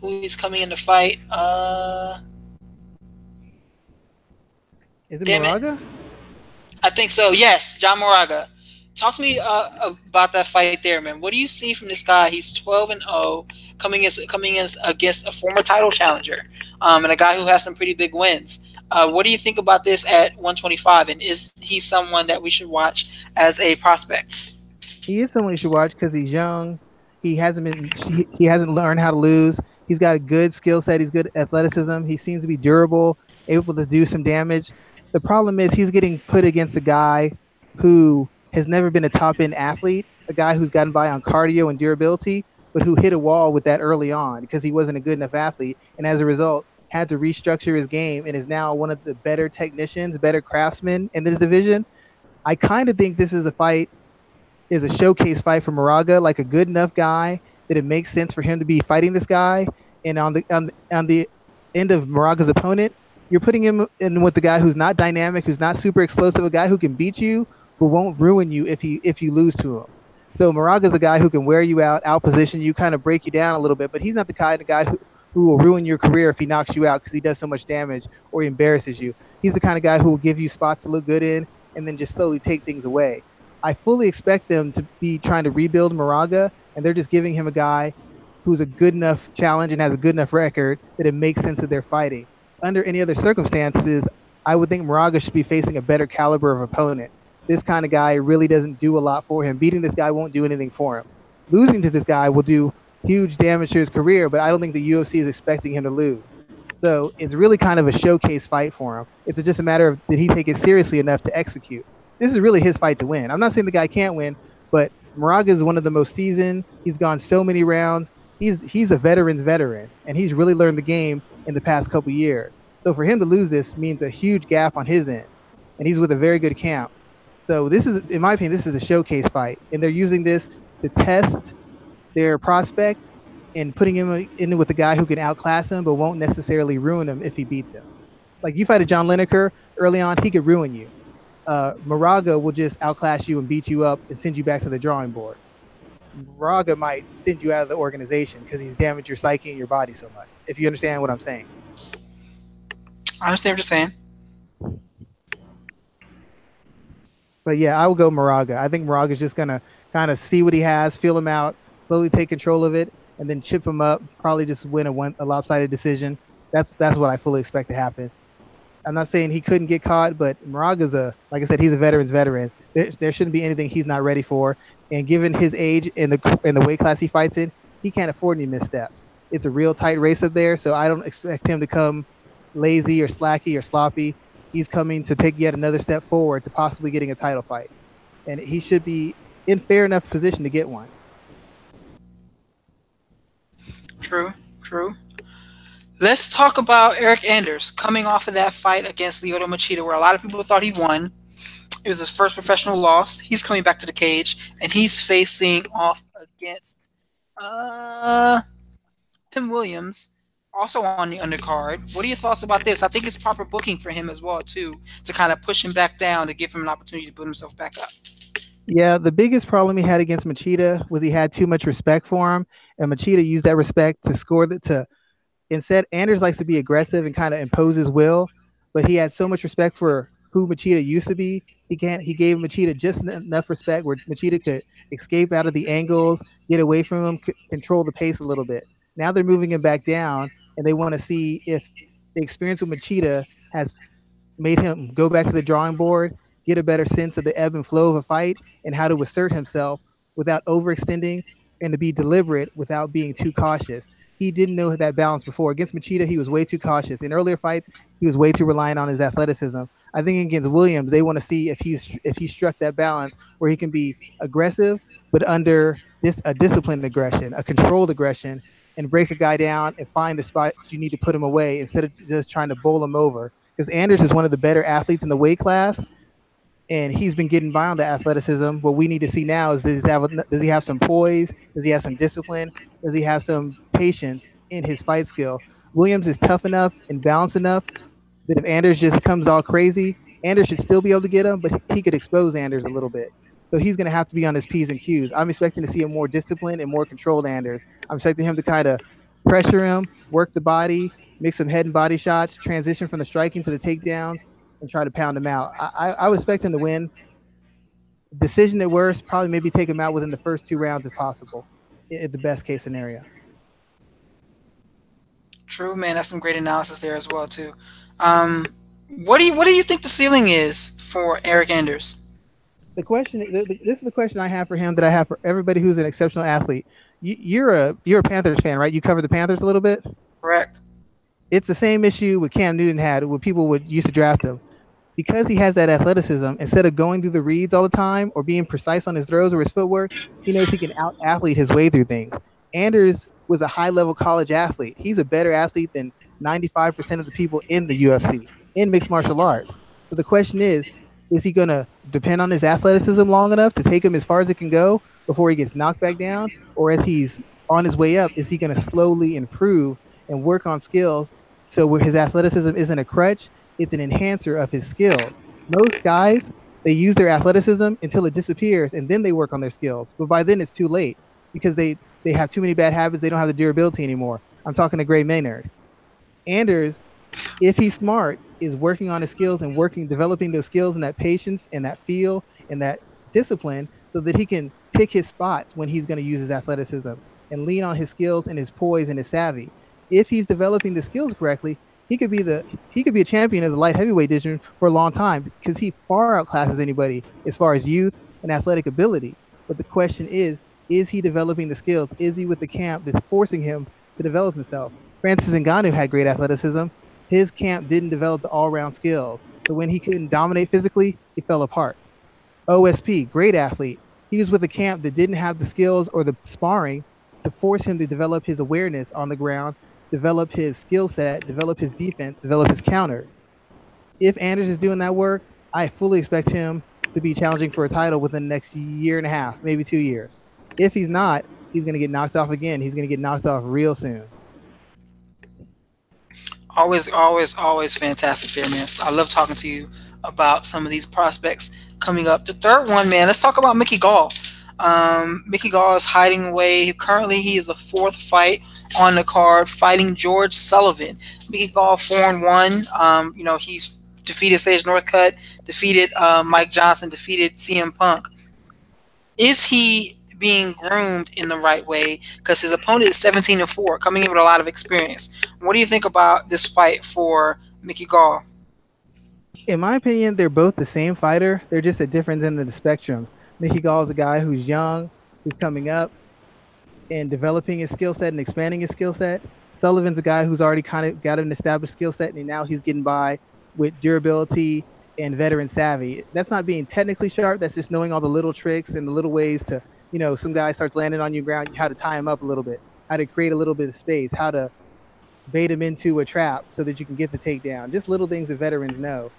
who he's coming in to fight. Uh, Is it Moraga? It. I think so. Yes, John Moraga. Talk to me uh, about that fight there, man. What do you see from this guy? He's 12 and 0, coming as coming as against a former title challenger, um, and a guy who has some pretty big wins. Uh, what do you think about this at 125? And is he someone that we should watch as a prospect? He is someone you should watch because he's young. He hasn't been. He, hasn't learned how to lose. He's got a good skill set. He's good athleticism. He seems to be durable, able to do some damage. The problem is he's getting put against a guy who has never been a top end athlete, a guy who's gotten by on cardio and durability, but who hit a wall with that early on because he wasn't a good enough athlete. And as a result, had to restructure his game and is now one of the better technicians, better craftsmen in this division. I kind of think this is a fight, is a showcase fight for Moraga, like a good enough guy that it makes sense for him to be fighting this guy. And on the on, on the end of Moraga's opponent, you're putting him in with the guy who's not dynamic, who's not super explosive, a guy who can beat you but won't ruin you if he if you lose to him. So Moraga's a guy who can wear you out, outposition you, kind of break you down a little bit, but he's not the kind of guy who, who will ruin your career if he knocks you out because he does so much damage or he embarrasses you. He's the kind of guy who will give you spots to look good in and then just slowly take things away. I fully expect them to be trying to rebuild Moraga, and they're just giving him a guy who's a good enough challenge and has a good enough record that it makes sense that they're fighting. Under any other circumstances, I would think Moraga should be facing a better caliber of opponent. This kind of guy really doesn't do a lot for him. Beating this guy won't do anything for him. Losing to this guy will do huge damage to his career, but I don't think the UFC is expecting him to lose. So it's really kind of a showcase fight for him. It's just a matter of did he take it seriously enough to execute. This is really his fight to win. I'm not saying the guy can't win, but Moraga is one of the most seasoned. He's gone so many rounds. He's he's a veteran's veteran, and he's really learned the game in the past couple years. So for him to lose this means a huge gap on his end, and he's with a very good camp. So this is, in my opinion, this is a showcase fight, and they're using this to test their prospect and putting him in with a guy who can outclass him but won't necessarily ruin him if he beats him. Like you fight a John Lineker early on, he could ruin you. Uh, Moraga will just outclass you and beat you up and send you back to the drawing board. Moraga might send you out of the organization because he's damaged your psyche and your body so much. If you understand what I'm saying. I understand what you're saying. But yeah, I will go Moraga. I think Moraga is just gonna kind of see what he has, feel him out, slowly take control of it, and then chip him up. Probably just win a, one, a lopsided decision. That's that's what I fully expect to happen. I'm not saying he couldn't get caught, but Moraga's a like I said, he's a veteran's veteran. There, there shouldn't be anything he's not ready for. And given his age and the and the weight class he fights in, he can't afford any missteps. It's a real tight race up there, so I don't expect him to come lazy or slacky or sloppy. He's coming to take yet another step forward to possibly getting a title fight, and he should be in fair enough position to get one. True, true. Let's talk about Eryk Anders coming off of that fight against Lyoto Machida, where a lot of people thought he won. It was his first professional loss. He's coming back to the cage, and he's facing off against uh, Tim Williams, also on the undercard. What are your thoughts about this? I think it's proper booking for him as well, too, to kind of push him back down to give him an opportunity to build himself back up. Yeah, the biggest problem he had against Machida was he had too much respect for him, and Machida used that respect to score that to. Instead, Anders likes to be aggressive and kind of impose his will, but he had so much respect for who Machida used to be. He can't. He gave Machida just enough respect where Machida could escape out of the angles, get away from him, c- control the pace a little bit. Now they're moving him back down, and they want to see if the experience with Machida has made him go back to the drawing board get a better sense of the ebb and flow of a fight and how to assert himself without overextending and to be deliberate without being too cautious. He didn't know that balance before. Against Machida, he was way too cautious. In earlier fights, he was way too reliant on his athleticism. I think against Williams, they want to see if he's if he struck that balance where he can be aggressive, but under this a disciplined aggression, a controlled aggression, and break a guy down and find the spot you need to put him away instead of just trying to bowl him over. Because Anders is one of the better athletes in the weight class, and he's been getting by on the athleticism. What we need to see now is does he have does he have some poise? Does he have some discipline? Does he have some in his fight skill? Williams is tough enough and balanced enough that if Anders just comes all crazy, Anders should still be able to get him, but he could expose Anders a little bit. So he's going to have to be on his P's and Q's. I'm expecting to see a more disciplined and more controlled Anders. I'm expecting him to kind of pressure him, work the body, make some head and body shots, transition from the striking to the takedown, and try to pound him out. I, I would expect him to win. Decision at worst, probably maybe take him out within the first two rounds if possible, in the best case scenario. True, man. That's some great analysis there as well too. Um, what do you what do you think the ceiling is for Eryk Anders? The question, this is the question I have for him that I have for everybody who's an exceptional athlete. You, you're a you're a Panthers fan, right? You cover the Panthers a little bit. Correct. It's the same issue with Cam Newton had when people would used to draft him because he has that athleticism, instead of going through the reads all the time or being precise on his throws or his footwork, he knows he can out athlete his way through things. Anders was a high level college athlete. He's a better athlete than 95% of the people in the UFC, in mixed martial arts. So the question is, is he going to depend on his athleticism long enough to take him as far as it can go before he gets knocked back down? Or as he's on his way up, is he going to slowly improve and work on skills so where his athleticism isn't a crutch it's an enhancer of his skill. Most guys, they use their athleticism until it disappears and then they work on their skills. But by then it's too late because they, they have too many bad habits. They don't have the durability anymore. I'm talking to Gray Maynard. Anders, if he's smart, is working on his skills and working, developing those skills and that patience and that feel and that discipline so that he can pick his spots when he's going to use his athleticism and lean on his skills and his poise and his savvy. If he's developing the skills correctly, he could be the he could be a champion of the light heavyweight division for a long time because he far outclasses anybody as far as youth and athletic ability. But the question is, is he developing the skills? Is he with the camp that's forcing him to develop himself? Francis Ngannou had great athleticism. His camp didn't develop the all-round skills. So when he couldn't dominate physically, he fell apart. OSP, great athlete. He was with a camp that didn't have the skills or the sparring to force him to develop his awareness on the ground develop his skill set, develop his defense, develop his counters. If Anders is doing that work, I fully expect him to be challenging for a title within the next year and a half, maybe two years. If he's not, he's going to get knocked off again. He's going to get knocked off real soon. Always, always, always fantastic there, man. I love talking to you about some of these prospects coming up. The third one, man, let's talk about Mickey Gall. Um, Mickey Gall is hiding away. Currently, he is the fourth fight on the card, fighting George Sullivan. Mickey Gall four and one. Um, you know, he's defeated Sage Northcutt, defeated uh, Mike Johnson, defeated CM Punk. Is he being groomed in the right way? Because his opponent is 17 and four, coming in with a lot of experience. What do you think about this fight for Mickey Gall? In my opinion, they're both the same fighter. They're just different ends of the spectrums. Mickey Gall is a guy who's young, who's coming up and developing his skill set and expanding his skill set. Sullivan's a guy who's already kind of got an established skill set, and now he's getting by with durability and veteran savvy. That's not being technically sharp. That's just knowing all the little tricks and the little ways to, you know, some guy starts landing on your ground, how to tie him up a little bit, how to create a little bit of space, how to bait him into a trap so that you can get the takedown. Just little things that veterans know.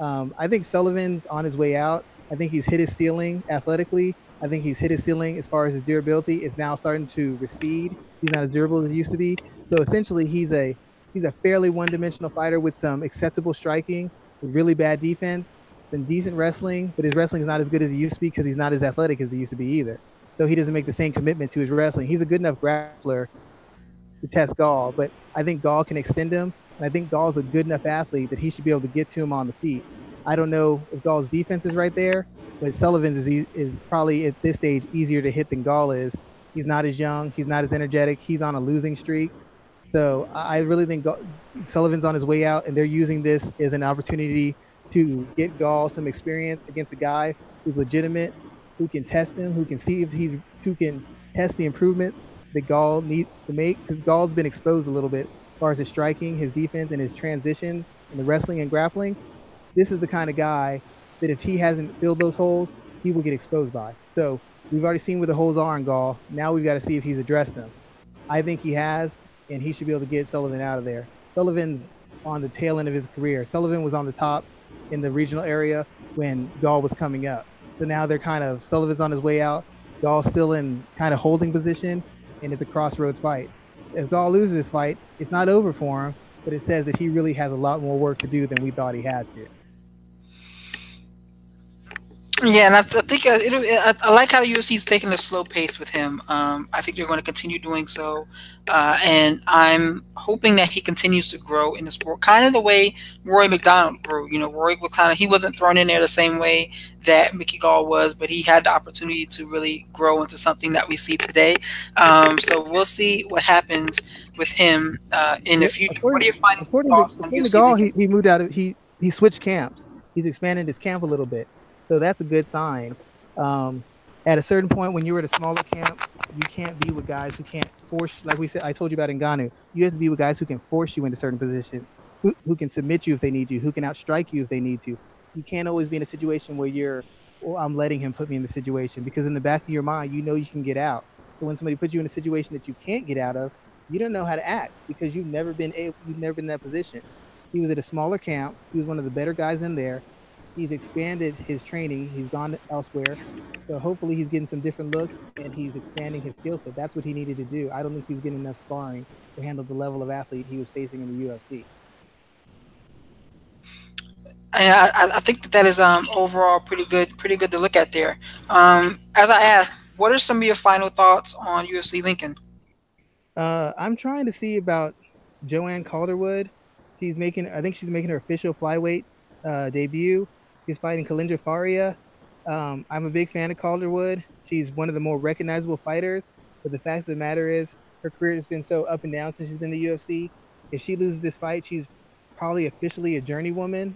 Um, I think Sullivan's on his way out. I think he's hit his ceiling athletically. I think he's hit his ceiling as far as his durability. It's now starting to recede. He's not as durable as he used to be. So essentially, he's a he's a fairly one-dimensional fighter with some acceptable striking, really bad defense, some decent wrestling, but his wrestling is not as good as he used to be because he's not as athletic as he used to be either. So he doesn't make the same commitment to his wrestling. He's a good enough grappler to test Gall, but I think Gall can extend him, and I think Gall's a good enough athlete that he should be able to get to him on the feet. I don't know if Gall's defense is right there, but Sullivan is is probably at this stage easier to hit than Gall is. He's not as young. He's not as energetic. He's on a losing streak. So I really think Gall, Sullivan's on his way out, and they're using this as an opportunity to get Gall some experience against a guy who's legitimate, who can test him, who can see if he's who can test the improvements that Gall needs to make. Because Gall's been exposed a little bit as far as his striking, his defense, and his transitions, and the wrestling and grappling this is the kind of guy that if he hasn't filled those holes, he will get exposed by. So we've already seen where the holes are in Gall. Now we've got to see if he's addressed them. I think he has, and he should be able to get Sullivan out of there. Sullivan's on the tail end of his career. Sullivan was on the top in the regional area when Gall was coming up. So now they're kind of Sullivan's on his way out. Gall's still in kind of holding position, and it's a crossroads fight. If Gall loses this fight, it's not over for him, but it says that he really has a lot more work to do than we thought he had to. Yeah, and I, I think uh, I, I, like how the UFC is taking a slow pace with him. Um, I think they're going to continue doing so, uh, and I'm hoping that he continues to grow in the sport, kind of the way Rory MacDonald grew. You know, Rory was kind of he wasn't thrown in there the same way that Mickey Gall was, but he had the opportunity to really grow into something that we see today. Um, so we'll see what happens with him uh, in the future. According, what are your final thoughts to, according to Gall, he, he moved out of he he switched camps. He's expanded his camp a little bit. So that's a good sign. Um, at a certain point, when you're at a smaller camp, you can't be with guys who can't force. Like we said, I told you about Ngannou. You have to be with guys who can force you into certain positions, who, who can submit you if they need you, who can outstrike you if they need to. You can't always be in a situation where you're, well, I'm letting him put me in the situation because in the back of your mind, you know you can get out. So when somebody puts you in a situation that you can't get out of, you don't know how to act because you've never been able, you've never been in that position. He was at a smaller camp. He was one of the better guys in there he's expanded his training. He's gone elsewhere. So hopefully he's getting some different looks and he's expanding his skill set. That's what he needed to do. I don't think he was getting enough sparring to handle the level of athlete he was facing in the UFC. I, I think that that is um, overall pretty good, pretty good to look at there. Um, as I asked, what are some of your final thoughts on UFC Lincoln? Uh, I'm trying to see about Joanne Calderwood. She's making, I think she's making her official flyweight uh, debut. She's fighting Kalindra Faria. Um, I'm a big fan of Calderwood. She's one of the more recognizable fighters. But the fact of the matter is, her career has been so up and down since she's in the UFC. If she loses this fight, she's probably officially a journeywoman,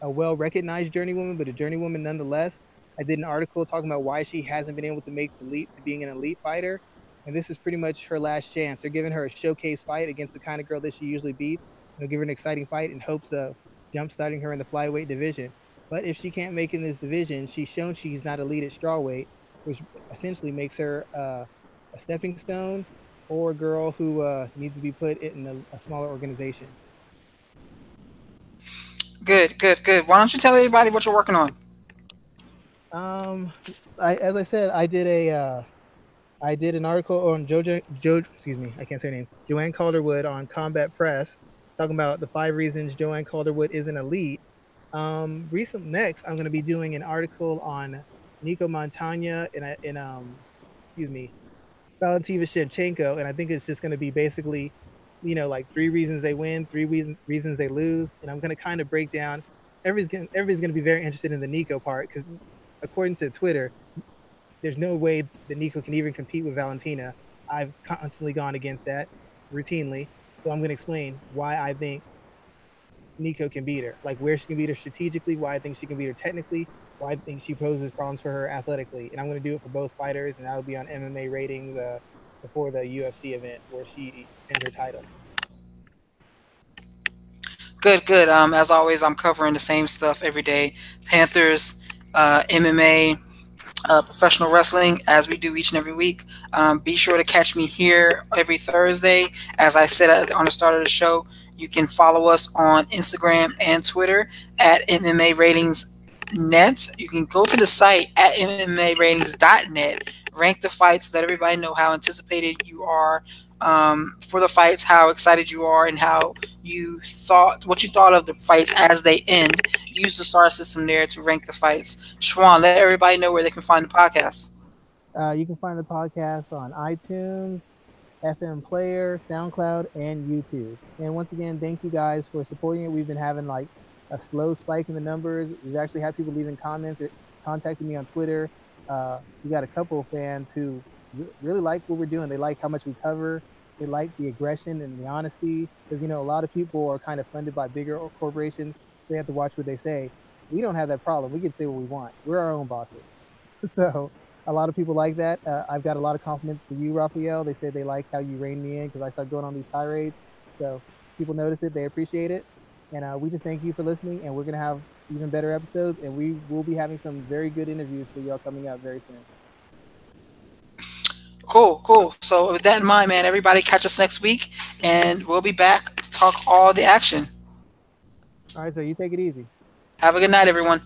a well-recognized journeywoman, but a journeywoman nonetheless. I did an article talking about why she hasn't been able to make the leap to being an elite fighter, and this is pretty much her last chance. They're giving her a showcase fight against the kind of girl that she usually beats. They'll give her an exciting fight in hopes of jump-starting her in the flyweight division. But if she can't make in this division, she's shown she's not elite at strawweight, which essentially makes her uh, a stepping stone or a girl who uh, needs to be put in a, a, smaller organization. Good, good, good. Why don't you tell everybody what you're working on? Um, I, as I said, I did a, uh, I did an article on Jojo, Jo, excuse me, I can't say her name, Joanne Calderwood on Combat Press, talking about the five reasons Joanne Calderwood isn't elite. Um, recent next, I'm going to be doing an article on Nicco Montaño and in um, excuse me, Valentina Shevchenko, and I think it's just going to be basically, you know, like three reasons they win, three reasons reasons they lose, and I'm going to kind of break down. Everybody's going everybody's going to be very interested in the Nicco part because, according to Twitter, there's no way that Nicco can even compete with Valentina. I've constantly gone against that routinely, so I'm going to explain why I think Nicco can beat her. Like where she can beat her strategically, why I think she can beat her technically, why I think she poses problems for her athletically. And I'm going to do it for both fighters, and that'll be on MMA ratings uh, before the UFC event where she ends her title. Good, good. Um, as always, I'm covering the same stuff every day: Panthers, uh, MMA, uh, professional wrestling as we do each and every week. Um, be sure to catch me here every Thursday. As I said on the start of the show, you can follow us on Instagram and Twitter at MMA Ratings Net. You can go to the site at MMA MMARatings.net, rank the fights, let everybody know how anticipated you are um, for the fights, how excited you are, and how you thought what you thought of the fights as they end. Use the star system there to rank the fights. Schwan, let everybody know where they can find the podcast. Uh, you can find the podcast on iTunes, FM Player, SoundCloud, and YouTube. And once again, thank you guys for supporting it. We've been having like a slow spike in the numbers. We've actually had people leaving comments, or contacting me on Twitter. Uh, we got a couple of fans who really like what we're doing. They like how much we cover. They like the aggression and the honesty. Because you know, a lot of people are kind of funded by bigger corporations. They have to watch what they say. We don't have that problem. We can say what we want. We're our own bosses. so a lot of people like that. Uh, I've got a lot of compliments for you, Raphael. They said they like how you rein me in because I start going on these tirades. So people notice it, they appreciate it, and uh, we just thank you for listening. And we're gonna have even better episodes, and we will be having some very good interviews for y'all coming out very soon. Cool, cool. So with that in mind, man, everybody catch us next week, and we'll be back to talk all the action. All right, so you take it easy. Have a good night, everyone.